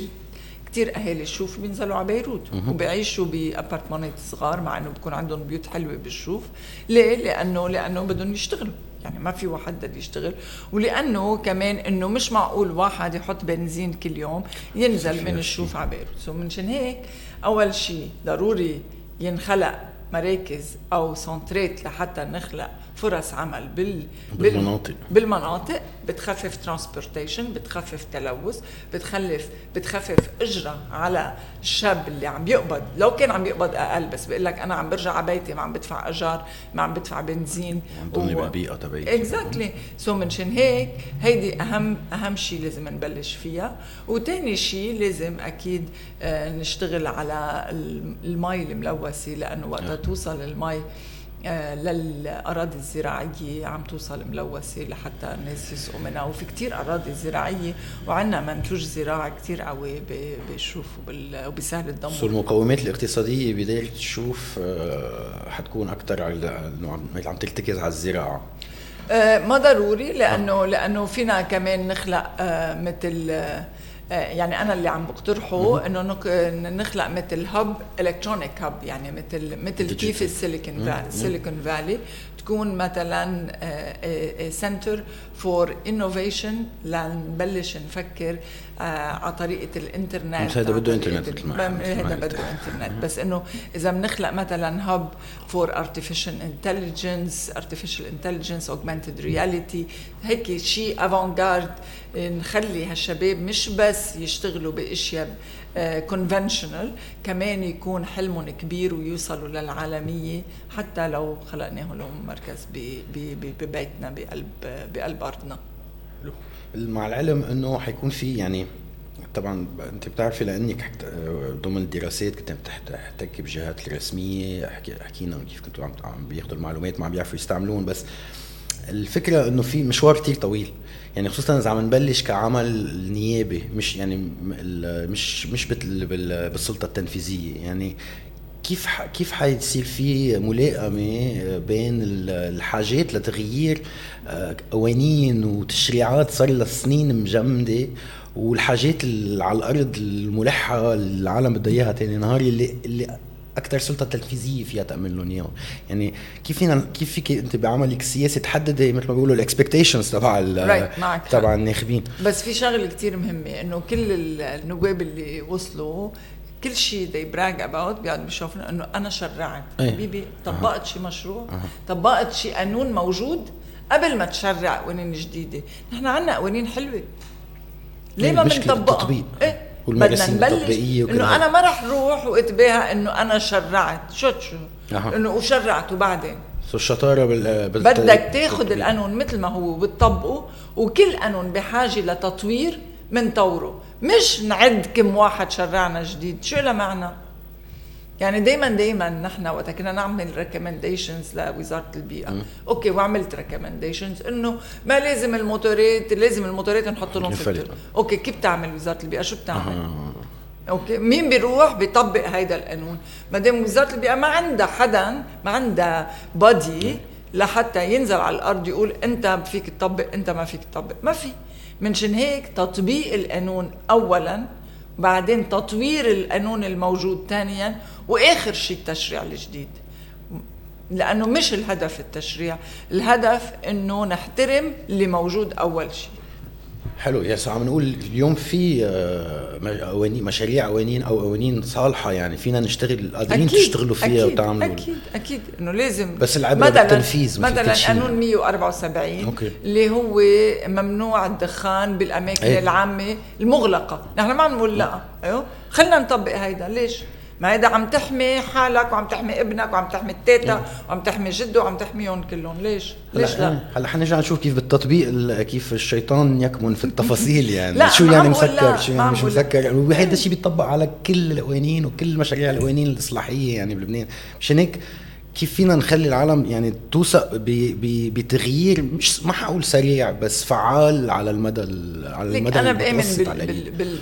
[SPEAKER 2] كثير أهالي شوف بينزلوا على بيروت وبيعيشوا بأبارتمانات صغار مع إنه بكون عندهم بيوت حلوة بالشوف ليه؟ لأنه لأنه بدهم يشتغلوا. يعني ما في واحد بده يشتغل. ولأنه كمان إنه مش معقول واحد يحط بنزين كل يوم ينزل من الشوف على بيروت. so منشان هيك أول شيء ضروري ينخلق مراكز أو سنترات لحتى نخلق فرص عمل بال
[SPEAKER 1] بالمناطق.
[SPEAKER 2] بالمناطق. بتخفف transportation بتخفف تلوث بتخلف بتخفف إجرة على الشاب اللي عم يقبض. لو كان عم يقبض أقل بس بقول لك أنا عم برجع على بيتي ما عم بدفع اجار ما عم بدفع بنزين.
[SPEAKER 1] و... بالبيئة تبعي.
[SPEAKER 2] exactly so منشان هيك هيدي اهم أهم شيء لازم نبلش فيها. وثاني شيء لازم أكيد آه، نشتغل على المي الملوثة لأنه وقتها نعم. توصل المي آه، للأراضي الزراعية عم توصل ملوثة لحتى الناس يسقوا منها. وفي كتير أراضي زراعية وعندنا منتوج زراعي كتير قوي بالشوف وبسهل الدامور
[SPEAKER 1] so المقومات الاقتصادية بداية الشوف آه، حتكون أكثر على إنه عم ترتكز على الزراعة.
[SPEAKER 2] آه، ما ضروري لأنه لأنه فينا كمان نخلق مثل يعني أنا اللي عم بقترحه إنه نخلق مثل hub électronique hub يعني مثل مثل كيف ال Silicon Silicon Valley تكون مثلا center for innovation لنبلش نفكر آه على طريقة الإنترنت
[SPEAKER 1] هذا بده إنترنت
[SPEAKER 2] هذا بده إنترنت. بس إنه إذا بنخلق مثلا hub for artificial intelligence artificial intelligence augmented reality هيك شيء avant-garde نخلي هالشباب مش بس يشتغلوا بأشياء conventional كمان يكون حلمهم كبير ويوصلوا للعالمية حتى لو خلقنا لهم مركز ببيتنا بقلب بقلب أرضنا.
[SPEAKER 1] مع العلم إنه حيكون في يعني طبعا أنت بتعرفي لأنك ضمن الدراسات كنت تحتك بجهات الرسميه حكينا كيف كنتوا عم بياخذوا المعلومات ما عم بيعرفوا يستعملون بس الفكرة إنه في مشوار كتير طويل. يعني خصوصا إذا عم نبلش كعمل نيابي مش يعني مش مش بالسلطة التنفيذية. يعني كيف كيف حيصير في ملائمه بين الحاجات لتغيير آه، قوانين وتشريعات صار لها سنين مجمدة والحاجات اللي على الأرض الملحة اللي العالم بدها إياها ثاني نهار اللي اللي أكثر سلطة تنفيذيه فيها تعمل لهم اياهم يعني كيف فينا كيف فيك أنت بعملك السياسي تحددي مثل ما بيقولوا الاكسبكتيشنز تبع
[SPEAKER 2] right.
[SPEAKER 1] تبع الناخبين؟
[SPEAKER 2] بس في شغلة كثير مهمة إنه كل النواب اللي وصلوا كل شيء they brag about بيقعدوا بيشوفوا إنه أنا شرعت.
[SPEAKER 1] أيه.
[SPEAKER 2] بيبي طبقت شيء مشروع أه. طبقت شيء قانون موجود قبل ما تشرع قوانين جديدة. نحن عندنا قوانين حلوة. ليه ما بنطبقها؟ بدنا نبلش إنه أنا ما رح روح وأتباهى إنه أنا شرعت. شو شو؟ إنه وشرعت وبعدين
[SPEAKER 1] شو الشطارة بال.
[SPEAKER 2] بدك تاخذ القانون مثل ما هو وتطبقه وكل قانون بحاجة لتطوير منطوره مش نعد كم واحد شرعنا جديد. شو له معنى؟ يعني دائما دائما نحن وقت كنا نعمل recommendations لوزارة البيئة. م. okay وعملت ريكومنديشنز إنه ما لازم الموتورات لازم الموتورات نحط لهم فلتر. okay كيف بتعمل وزارة البيئة؟ شو بتعمل. okay مين بيروح بيطبق هيدا القانون؟ ما دام وزارة البيئة ما عندها حدا ما عندها body لحتى ينزل على الأرض يقول أنت فيك تطبق أنت ما فيك تطبق. ما في. منشان هيك تطبيق القانون اولا بعدين تطوير القانون الموجود ثانيا وآخر شيء التشريع الجديد. لأنه مش الهدف التشريع الهدف إنه نحترم اللي موجود أول شيء.
[SPEAKER 1] حلو. يا عم نقول اليوم في آه، مشاريع قوانين أو قوانين صالحة يعني. فينا نشتغل قادرين تشتغلوا فيها
[SPEAKER 2] أكيد وتعملوا. أكيد أكيد. إنه لازم
[SPEAKER 1] بس العبره بالتنفيذ
[SPEAKER 2] مثلا قانون 174 أوكي. اللي هو ممنوع الدخان بالأماكن أيه. العامة المغلقة. نحن ما عم نقول لا أيوه؟ خلينا نطبق هيدا. ليش؟ ما هيدا عم تحمي حالك وعم تحمي ابنك وعم تحمي التيتا وعم تحمي جده وعم تحميهم كلهم ليش؟ ليش لا؟
[SPEAKER 1] هلا حنرجع نشوف كيف بالتطبيق كيف الشيطان يكمن في التفاصيل <laughs> يعني. لا شو يعني مسكر شو يعني مش مسكر وهذا الشيء بيطبق على كل القوانين وكل مشاريع القوانين الإصلاحية يعني بلبنان. مشان هيك كيف فينا نخلي العالم يعني توثق بتغيير مش ما حقول سريع بس فعال على المدى على
[SPEAKER 2] المدى أنا بآمن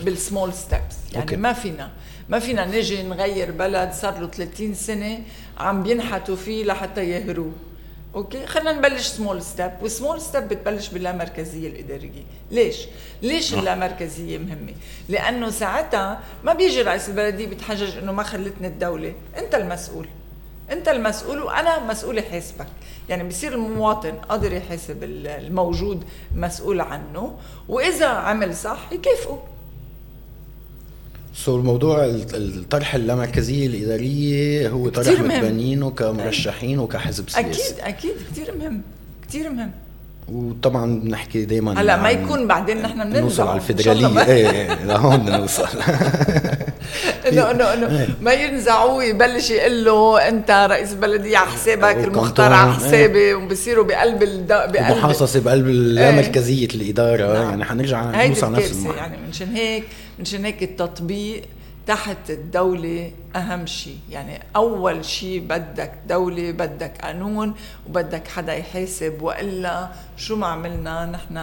[SPEAKER 2] بال small steps يعني okay. ما فينا ما فينا نجي نغير بلد صار له 30 سنة عم بينحتوا فيه لحتى يهروه okay؟ خلينا نبلش small step وال small step بتبلش باللامركزية الإدارية. ليش؟ ليش آه. اللامركزية مهمة؟ لأنه ساعتها ما بيجي رئيس البلديه بيتحجج إنه ما خلتني الدولة. أنت المسؤول. انت المسؤول وأنا مسؤول حاسبك يعني بصير المواطن قادر يحاسب الموجود مسؤول عنه وإذا عمل صح يكافئه.
[SPEAKER 1] سو الموضوع الطرح اللامركزيه الاداريه هو طرح متبنينه كمرشحين وكحزب سياسي.
[SPEAKER 2] أكيد أكيد كثير مهم كثير مهم.
[SPEAKER 1] وطبعا بنحكي دائما
[SPEAKER 2] هلا ما يكون بعدين نحن بننزع
[SPEAKER 1] نوصل على الفدراليه إيه, إيه، لهون بدنا نوصل. <laughs>
[SPEAKER 2] إنه إنه إنه. إيه. ما ينزعوه يبلش يقول له أنت رئيس بلديه على حسابك المختار على إيه. حسابي وبصيروا بقلب
[SPEAKER 1] بقلب محاصصه بقلب اللامركزيه الإدارة. نعم. يعني حنرجع نوصل نفس
[SPEAKER 2] المحل يعني منشان هيك منشان هيك التطبيق تحت الدولة أهم شيء. يعني أول شيء بدك دولة بدك قانون وبدك حدا يحاسب. وإلا شو ما عملنا نحن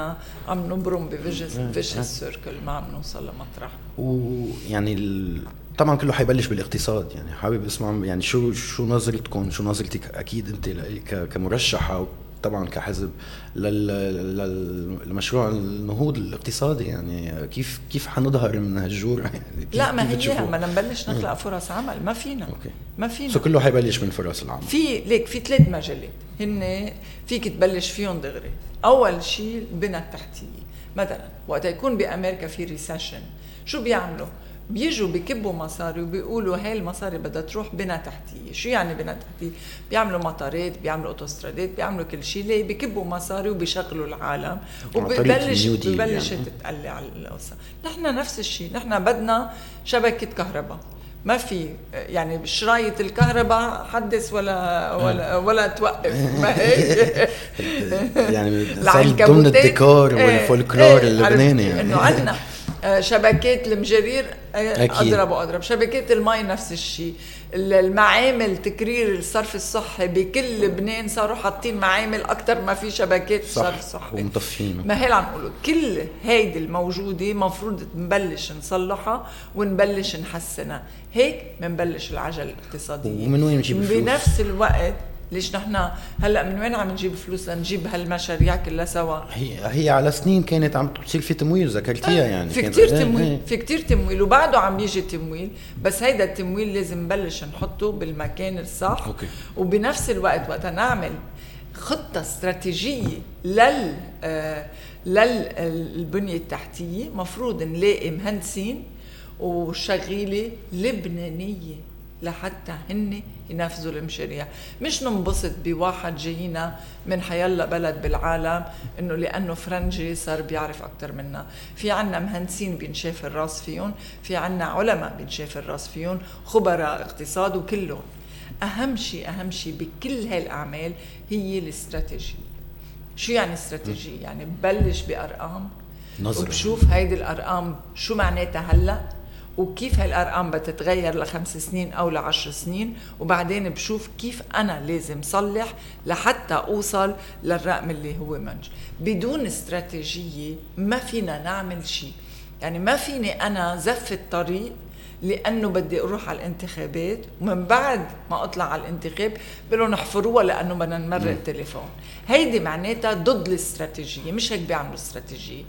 [SPEAKER 2] عم نبرم ب vicious vicious circle ما عم نوصل لمطرح.
[SPEAKER 1] ويعني طبعا كله حيبلش بالاقتصاد. يعني حابب أسمع يعني شو شو نظرتكم؟ شو نظرتك؟ أكيد أنت كمرشحة طبعا كحزب لمشروع النهوض الاقتصادي يعني كيف كيف حنظهر من هالجورة؟ <laughs> يعني
[SPEAKER 2] لا ما هي ما نبلش نخلق فرص عمل. ما فينا. okay. ما فينا.
[SPEAKER 1] so كله حيبلش من فرص العمل.
[SPEAKER 2] في ليك في ثلاث مجالات. هن فيك تبلش فيهم دغري. أول شيء البنى التحتية. مثلا وقت يكون بأمريكا في recession شو بيعملوا؟ بيجوا بكبوا مصاري وبيقولوا هاي المصاري بدها تروح بنى تحتية. شو يعني بنى تحتية؟ بيعملوا مطارات بيعملوا أوتوسترادات بيعملوا كل شيء ليه؟ بكبوا مصاري وبيشغلوا العالم. وببلش ببلش يعني. تتقلي على القصة. نحن نفس الشيء نحن بدنا شبكة كهرباء. ما في يعني شرايط الكهرباء حدث ولا ولا ولا توقف. <laughs> ما هيك؟
[SPEAKER 1] يعني <laughs> صار ضمن الديكور والفولكلور إيه، اللبناني
[SPEAKER 2] يعني. إنه عندنا. آه، شبكات المجرير آه،. أضرب وأضرب. شبكات المي نفس الشيء. المعامل تكرير الصرف الصحي بكل لبنان صاروا حاطين معامل أكثر ما في شبكات صح صرف صحي.
[SPEAKER 1] ومطفين
[SPEAKER 2] ما هي عم نقوله؟ كل هيدي الموجودة مفروض نبلش نصلحها ونبلش نحسنها. هيك بنبلش العجل الاقتصاديه
[SPEAKER 1] ومن وين نجيب
[SPEAKER 2] بنفس الوقت ليش نحن هلأ من وين عم نجيب فلوس لنجيب هالمشاريع كلها سوا؟
[SPEAKER 1] هي هي على سنين كانت عم تصير في تمويل ذكرتيها يعني
[SPEAKER 2] في كثير تمويل إيه في كثير تمويل وبعده عم يجي تمويل بس هيدا التمويل لازم نبلش نحطه بالمكان الصح أوكي. وبنفس الوقت وقت نعمل خطة استراتيجية لل آه للبنيه التحتية مفروض نلاقي مهندسين وشغيلة لبنانية لحتى هن ينفذوا المشاريع. مش ننبسط بواحد جاينا من حيلا بلد بالعالم إنه لأنه فرنجي صار بيعرف أكثر منا. في عنا مهندسين بينشاف الراس فيهم في عنا علماء بينشاف الراس فيهم خبراء اقتصاد وكلهم. أهم شيء أهم شيء بكل هاي الاعمال هي الاستراتيجية. شو يعني استراتيجية؟ يعني ببلش بأرقام. نظرة. وبشوف هيدي الأرقام شو معناتها هلأ؟ وكيف هالأرقام بتتغير لخمس سنين أو لعشر سنين؟ وبعدين بشوف كيف أنا لازم صلح لحتى أوصل للرقم اللي هو منج. بدون استراتيجية ما فينا نعمل شيء. يعني ما فيني أنا زف الطريق لأنه بدي أروح على الانتخابات ومن بعد ما أطلع على الانتخاب بقولوا نحفروها لأنه بدنا نمرق التليفون. هيدي معناتها ضد الاستراتيجية مش هيك بيعملوا استراتيجية.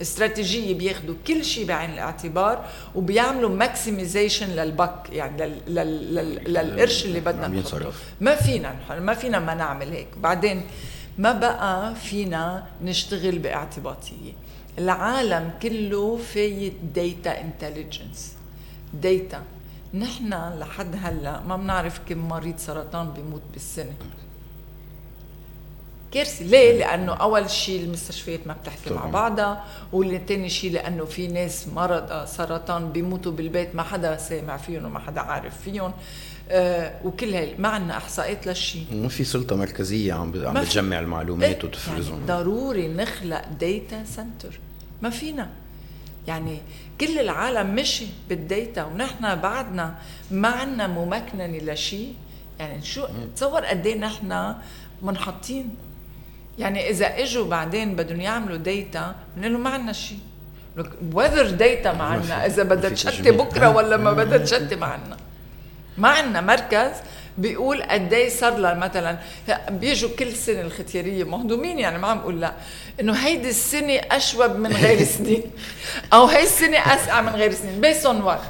[SPEAKER 2] استراتيجية بياخذوا كل شيء بعين الاعتبار وبيعملوا ماكسمايزيشن للبك يعني لل لل لل للقرش اللي بدنا نحطه. ما فينا ما فينا ما نعمل هيك. بعدين ما بقى فينا نشتغل باعتباطية. العالم كله فايت data intelligence data نحن لحد هلا ما بنعرف كم مريض سرطان بيموت بالسنة. كارثه ليه؟ لأنه أول شيء المستشفيات ما بتحكي. مع بعضها والثاني شيء لأنه في ناس مرضى سرطان بيموتوا بالبيت ما حدا سامع فيهم وما حدا عارف فيهم. آه وكل هاي ما عندنا إحصائيات للشيء
[SPEAKER 1] ما في سلطة مركزية عم عم بتجمع المعلومات
[SPEAKER 2] إيه وتفرزهم يعني ضروري نخلق data center ما فينا. يعني كل العالم مشي بال data ونحن بعدنا ما عندنا ممكننه لشيء يعني شو تصور قد إيه نحن منحطين؟ يعني إذا إجوا بعدين بدهم يعملوا data بنقول لهم ما عندنا شيء. weather data ما عندنا إذا بدها تشتي بكرة ولا ما بدها تشتي ما عندنا. ما عندنا مركز بيقول قد إيه صار لها مثلا بيجوا كل سنة الختيارية مهضومين يعني ما عم أقول لا. إنه هيدي السنة أشوب من غير <laughs> سنين أو هي السنة أسقع من غير سنين based on what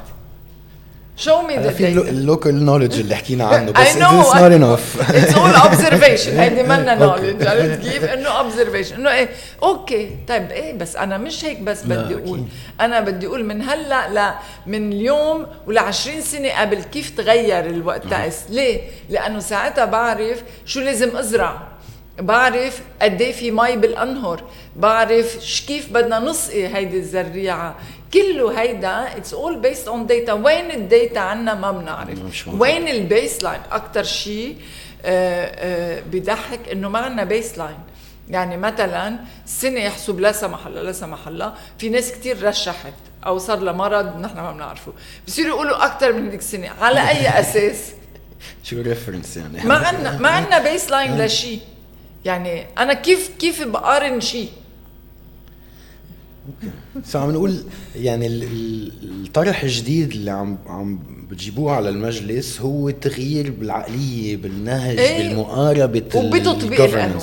[SPEAKER 2] show me the
[SPEAKER 1] في ال local knowledge اللي حكينا عنه <laughs> بس it's not enough
[SPEAKER 2] it's all observation هيدي منا knowledge عرفت كيف؟ إنه observation إنه إيه. okay طيب إيه بس أنا مش هيك بس بدي أقول. أنا بدي أقول من هلأ ل من اليوم ول 20 سنة قبل كيف تغير الوقت. طقس ليه؟ لأنه ساعتها بعرف شو لازم أزرع. بعرف قد إيه في مي بالأنهر بعرف كيف بدنا نسقي هيدي الزريعة. كله هيدا it's all based on data وين ال data عنا ما بنعرف. وين ال baseline أكثر شيء بضحك إنه ما عندنا baseline يعني مثلا السنة يحسب لا سمح الله لا سمح الله. في ناس كتير رشحت أو صار لها مرض نحن ما بنعرفه. بصيروا يقولوا أكثر من هيك السنة على أي <laughs> أساس؟
[SPEAKER 1] شو reference يعني؟
[SPEAKER 2] ما عندنا ما عندنا baseline لشيء يعني أنا كيف كيف بقارن شيء
[SPEAKER 1] so عم نقول يعني الطرح الجديد اللي عم عم بتجيبوه على المجلس هو تغيير بالعقلية بالنهج إيه. بالمقاربة
[SPEAKER 2] وبتطبيق القانون.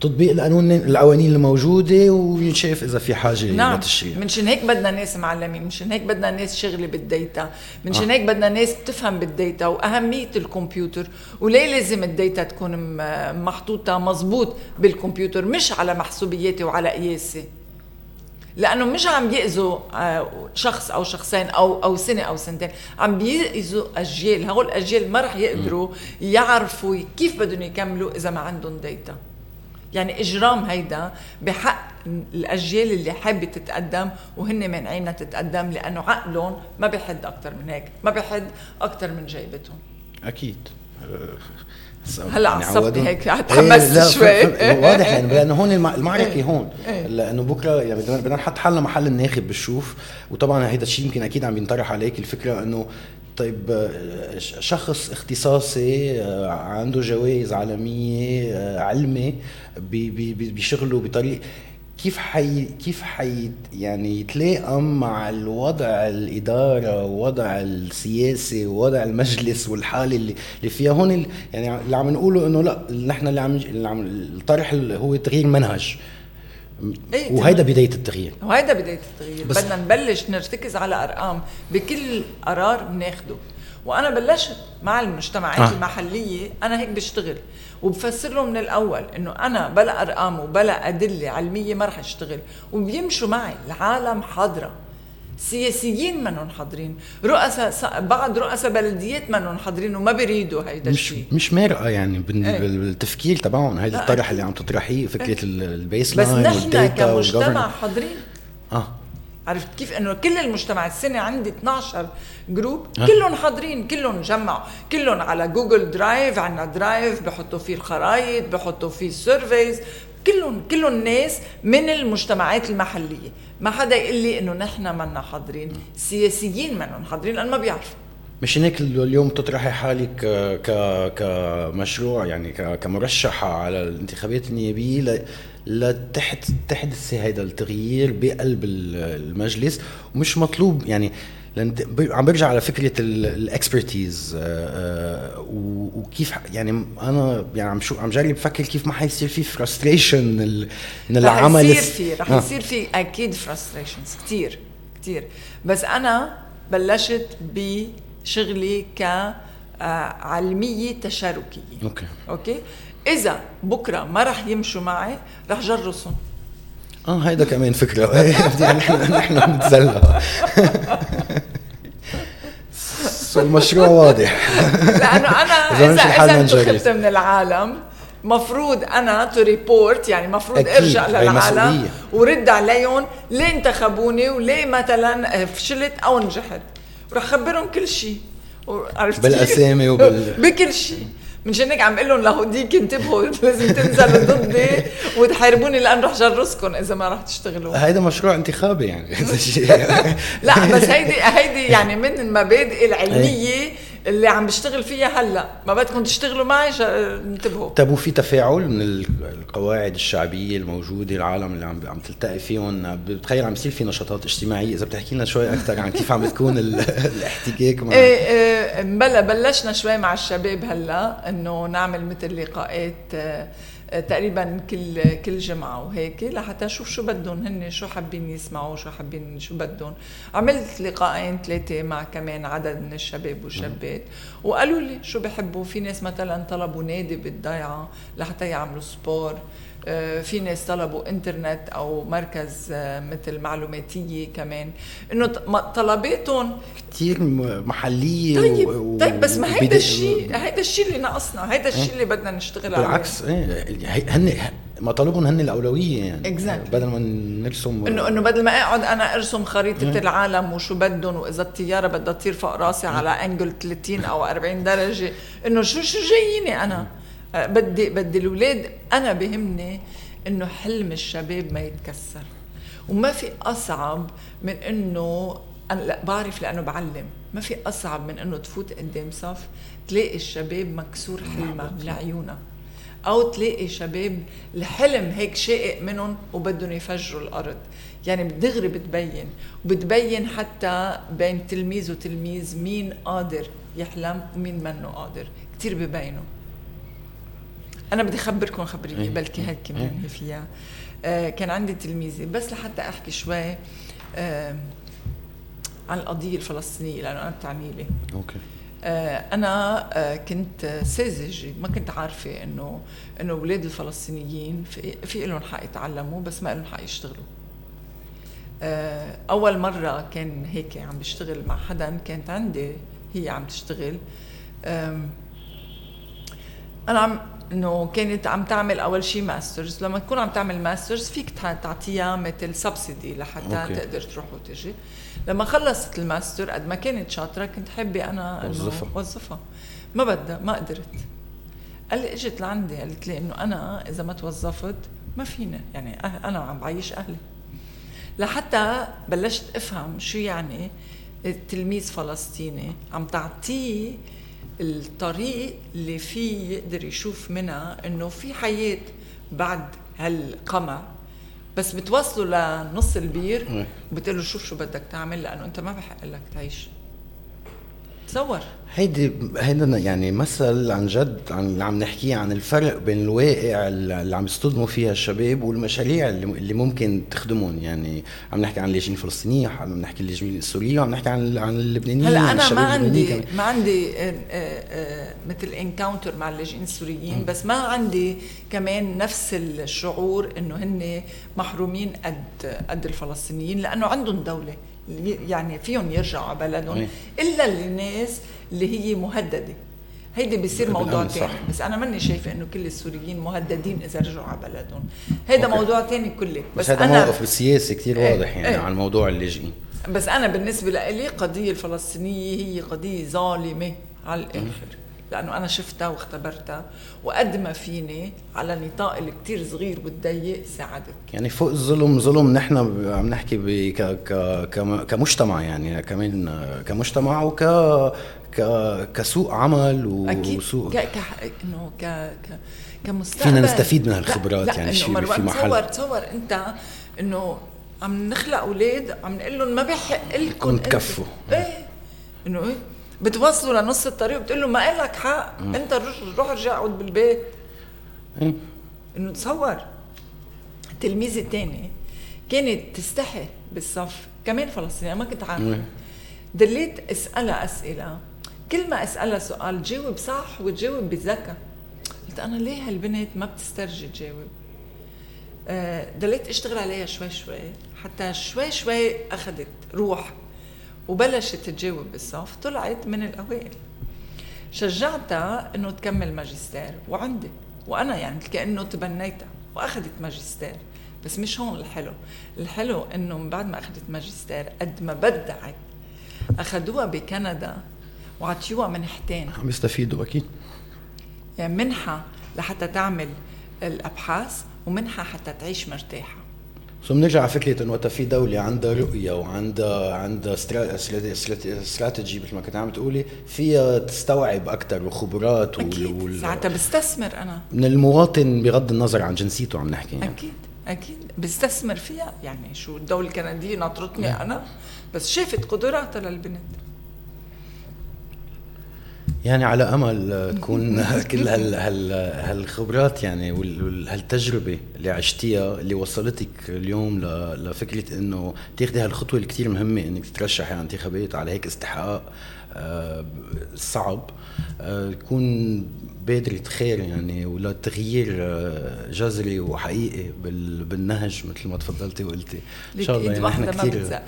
[SPEAKER 1] تطبيق القانون القوانين الموجودة وينشاف إذا في حاجة
[SPEAKER 2] نعم. منشان هيك بدنا ناس معلمين منشان هيك بدنا ناس شغلة بال data منشان آه. هيك بدنا ناس بتفهم بال data وأهمية الكمبيوتر. وليه لازم ال data تكون محطوطة مزبوط بالكمبيوتر مش على محسوبياتي وعلى قياسي. لأنه مش عم بيأذوا آه، شخص أو شخصين أو أو سنة أو سنتين عم بيأذوا أجيال. هول الأجيال ما رح يقدروا يعرفوا كيف بدهم يكملوا إذا ما عندهم ديتا يعني إجرام هيدا بحق الأجيال اللي حابة تتقدم وهن مانعينها تتقدم لأنه عقلهم ما بيحد أكثر من هيك ما بيحد أكثر من جيبتهم.
[SPEAKER 1] أكيد. <laughs>
[SPEAKER 2] هلا يعني عصبني هيك تحمست إيه شوي.
[SPEAKER 1] واضح يعني لأنه هون المعركة إيه. هون. إيه. لأنه بكرة يعني بدنا نحط حالنا محل الناخب بالشوف. وطبعا هيدا الشيء يمكن أكيد عم ينطرح عليك الفكرة إنه طيب شخص اختصاصي عنده جوائز عالمية علمي بشغله بطريق كيف حي كيف حي يعني يتلائم مع الوضع الإدارة ووضع السياسي ووضع المجلس والحالة اللي اللي فيها هون يعني اللي عم نقوله إنه لأ نحن اللي عم اللي عم الطرح هو تغيير منهج. إيه وهيدا بداية التغيير.
[SPEAKER 2] وهيدا بداية التغيير. بدنا نبلش نرتكز على أرقام بكل قرار بناخده. وأنا بلشت مع المجتمعات آه. المحلية أنا هيك بشتغل. وبفسر له من الأول إنه أنا بلا أرقام وبلا أدلة علميه ما رح أشتغل. وبيمشوا معي العالم حاضره سياسيين منهم حاضرين. رؤساء بعض رؤساء بلديات منهم حاضرين وما بيريدوا هيدا
[SPEAKER 1] الشيء. مش مش مرقه يعني بالتفكير تبعهم. هيدا الطرح اللي عم تطرحيه فكرة ال
[SPEAKER 2] baseline بس نحن كمجتمع حاضرين. آه. عرفت كيف؟ إنه كل المجتمع السنة عندي 12 group كلهم حاضرين كلهم جمعوا كلهم على Google Drive عندنا drive بحطوا فيه الخرايط بحطوا فيه ال surveys كلهم كلهم الناس من المجتمعات المحلية. ما حدا يقول لي إنه نحن منا حاضرين السياسيين منهم حاضرين لأن ما بيعرفوا.
[SPEAKER 1] مش هيك اليوم تطرحي حالك ك كمشروع يعني كمرشحة على الانتخابات النيابية؟ لتحت تحدثي هيدا التغيير بقلب المجلس ومش مطلوب يعني لأن عم برجع على فكرة ال expertise آه، آه، وكيف يعني أنا يعني عم شو عم جرب بفكر كيف ما حيصير في frustration من العمل
[SPEAKER 2] رح يصير في رح آه. يصير في أكيد frustrations كثير كثير بس أنا بلشت بشغلي ك علمية تشاركية.
[SPEAKER 1] أوكي.
[SPEAKER 2] أوكي؟ إذا بكرة ما رح يمشوا معي رح جرسهم
[SPEAKER 1] آه هيدا كمان فكرة. <laughs> نحن نحن بنتزلى المشروع واضح.
[SPEAKER 2] لأنه أنا <laughs> إذا اذا انتخبت من العالم مفروض أنا to report يعني مفروض أرجع للعالم ورد عليهم ليه انتخبوني وليه مثلا فشلت أو نجحت. ورح خبرهم كل شيء.
[SPEAKER 1] عرفتي؟ بالأسامي وبال <laughs>
[SPEAKER 2] بكل شيء. من هيك عم أقول لهم لهوديك انتبهوا لازم تنزلوا ضدي وتحاربوني لأن رح جرسكم إذا ما رح تشتغلوا.
[SPEAKER 1] هيدا مشروع انتخابي يعني <laughs>
[SPEAKER 2] لا بس هيدي هيدي يعني من المبادئ العلمية اللي عم بشتغل فيها هلا. ما بدكم تشتغلوا معي انتبهوا.
[SPEAKER 1] طيب وفي تفاعل من القواعد الشعبية الموجودة العالم اللي عم عم تلتقي فيهم؟ بتخيل عم يصير في نشاطات اجتماعية. إذا بتحكي لنا شوي أكثر عن كيف عم بتكون <laughs> الاحتكاك
[SPEAKER 2] مع إيه إيه بلا بلشنا شوي مع الشباب هلا إنه نعمل مثل لقاءات تقريبا كل كل جمعة وهيك لحتى أشوف شو بدهم هن شو حابين يسمعوا شو حابين شو بدهم. عملت لقاءين ثلاثة مع كمان عدد من الشباب والشابات وقالوا لي شو بحبوا. في ناس مثلا طلبوا نادي بالضيعة لحتى يعملوا سبور. في ناس طلبوا انترنت أو مركز آه، مثل معلوماتية كمان. إنه طلباتهم
[SPEAKER 1] كثير محلية
[SPEAKER 2] طيب و... طيب بس ما هيدا الشيء هيدا الشيء اللي ناقصنا هيدا الشيء اللي بدنا نشتغل
[SPEAKER 1] عليه. بالعكس إيه هن مطالبهم هن الأولوية يعني.
[SPEAKER 2] Exactly.
[SPEAKER 1] بدل ما نرسم
[SPEAKER 2] انه إنه بدل ما أقعد أنا أرسم خريطة العالم وشو بدهم وإذا الطيارة بدها تطير فوق راسي على انجل 30 أو 40 درجة إنه شو شو جاييني أنا؟ بدي بدي الاولاد أنا بهمني إنه حلم الشباب ما يتكسر. وما في أصعب من إنه أنا لا بعرف لأنه بعلم ما في أصعب من إنه تفوت قدام صف تلاقي الشباب مكسور حلمه من عيونها أو تلاقي شباب الحلم هيك شائق منهم وبدهم يفجروا الأرض. يعني دغري بتبين وبتبين حتى بين تلميذ وتلميذ مين قادر يحلم ومين منه قادر. كثير ببينوا. أنا بدي اخبركم خبريه إيه. بلكي هيك كمان إيه. فيها. آه كان عندي تلميذة. بس لحتى أحكي شوي آه عن القضية الفلسطينية لأنه أنا بتعني لي
[SPEAKER 1] أوكي.
[SPEAKER 2] آه أنا آه كنت ساذجة. ما كنت عارفة إنه إنه أولاد الفلسطينيين في, في لهم حق يتعلموا بس ما لهم حق يشتغلوا. آه أول مرة كان هيك عم بشتغل مع حدا كانت عندي هي عم تشتغل. أنا عم انه كانت عم تعمل أول شيء masters. لما تكون عم تعمل masters فيك تعطيها مثل subsidy لحتى أوكي. تقدر تروح وتجي. لما خلصت الماستر قد ما كانت شاطرة كنت حابه أنا
[SPEAKER 1] وظفها.
[SPEAKER 2] وظفها. ما بدها ما قدرت. قال لي إجت لعندي قالت لي إنه أنا إذا ما توظفت ما فينا يعني أه- أنا عم بعيش أهلي. لحتى بلشت أفهم شو يعني تلميذ فلسطيني عم تعطيه الطريق اللي فيه يقدر يشوف منها إنه في حياة بعد هالقمع. بس بتوصله لنص البير وبتقول له شوف شو بدك تعمل لأنه أنت ما بحق لك تعيش. تصور
[SPEAKER 1] هيدي هيدا يعني مثل عن جد عن اللي عم نحكيه عن الفرق بين الواقع اللي عم يصطدموا فيها الشباب والمشاريع اللي ممكن تخدمهم. يعني عم نحكي عن اللاجئين الفلسطينيين عم نحكي عن اللاجئين السوريين وعم نحكي عن عن اللبنانيين
[SPEAKER 2] هلا أنا ما عندي ما عندي آه، آه، آه، مثل انكاونتر مع اللاجئين السوريين بس ما عندي كمان نفس الشعور إنه هن محرومين قد قد الفلسطينيين لأنه عندهم دولة. يعني فيهم يرجعوا على بلدهم إلا الناس اللي هي مهددة. هيدي بيصير موضوع ثاني بس أنا ماني شايفة إنه كل السوريين مهددين إذا رجعوا على بلدهم. هيدا أوكي. موضوع ثاني كله.
[SPEAKER 1] بس, بس هذا موقف سياسي كثير إيه واضح يعني إيه. عن موضوع اللاجئين
[SPEAKER 2] بس أنا بالنسبة لي القضية الفلسطينية هي قضية ظالمة على الآخر. لأنه أنا شفتها واختبرتها وقد ما فيني على نطاق اللي كثير صغير والضيق ساعدت
[SPEAKER 1] يعني فوق الظلم ظلم نحن عم نحكي ك ك كمجتمع يعني كمان كمجتمع وك ك كسوق عمل
[SPEAKER 2] وسوق ك ك إنه ك ك كمستقبل.
[SPEAKER 1] فينا نستفيد من هالخبرات
[SPEAKER 2] لا يعني شيء في محل. تصور تصور أنت إنه عم نخلق أولاد عم نقول لهم ما بيحق لكم
[SPEAKER 1] تكفوا.
[SPEAKER 2] إيه. إنه إيه؟ بتوصلوا لنص الطريق وبتقول له ما لك حق؟ مم. انت روح ارجع اقعد بالبيت. إيه انه تصور. التلميذه الثانية كانت تستحي بالصف. كمان فلسطينيه ما كنت عارفة. دليت اسألها أسئلة. كل ما أسألها سؤال تجاوب صح وتجاوب بذكاء قلت أنا ليه هالبنت ما بتسترجي تجاوب؟ آه، ضليت اشتغل عليها شوي شوي. حتى شوي شوي أخذت روح. وبلشت تجاوب بالصف طلعت من الأوائل. شجعتها إنه تكمل ماجستير وعندي. وأنا يعني كانه تبنيتها وأخذت ماجستير. بس مش هون الحلو. الحلو إنه من بعد ما أخذت ماجستير قد ما بدعت أخذوها بكندا وعطيوها منحتين.
[SPEAKER 1] عم يستفيدوا أكيد.
[SPEAKER 2] يعني منحة لحتى تعمل الأبحاث ومنحة حتى تعيش مرتاحة.
[SPEAKER 1] سو بنرجع على فكره انه وقت في دولة عندها رؤية وعندها عندها استراتيجي مثل ما كنت عم تقولي فيها تستوعب أكثر وخبرات
[SPEAKER 2] أكيد. وال... ساعتها بستثمر أنا.
[SPEAKER 1] من المواطن بغض النظر عن جنسيته عم نحكي
[SPEAKER 2] يعني. أكيد أكيد. بستثمر فيها. يعني شو الدولة الكندية ناطرتني نعم. أنا. بس شافت قدراتها للبنت.
[SPEAKER 1] يعني على أمل تكون <laughs> كل هال هال هالخبرات يعني وهالتجربه اللي عشتيها اللي وصلتك اليوم لفكرة إنه تاخذي هالخطوة اللي كثير مهمة إنك تترشحي على انتخابات على هيك استحقاق آه، صعب آه، تكون بادرة خير يعني ولا تغيير آه، جذري وحقيقي بالنهج مثل ما تفضلتي وقلتي.
[SPEAKER 2] إن شاء الله يعني إحنا كثير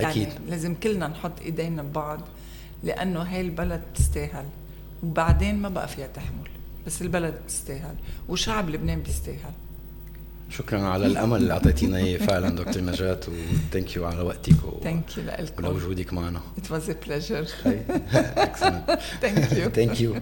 [SPEAKER 2] أكيد. يعني لازم كلنا نحط إيدينا ببعض. لأنه هاي البلد تستاهل وبعدين ما بقى فيها تحمل بس البلد بتستاهل وشعب لبنان بيستاهل
[SPEAKER 1] شكرا على الأمل اللي أعطيتينا إياه <laughs> فعلا دكتور نجاة و thank you على وقتك
[SPEAKER 2] و... thank you لكم
[SPEAKER 1] ولوجودك معنا
[SPEAKER 2] It was a pleasure. <laughs>
[SPEAKER 1] Excellent. <laughs>
[SPEAKER 2] Thank you.
[SPEAKER 1] Thank you.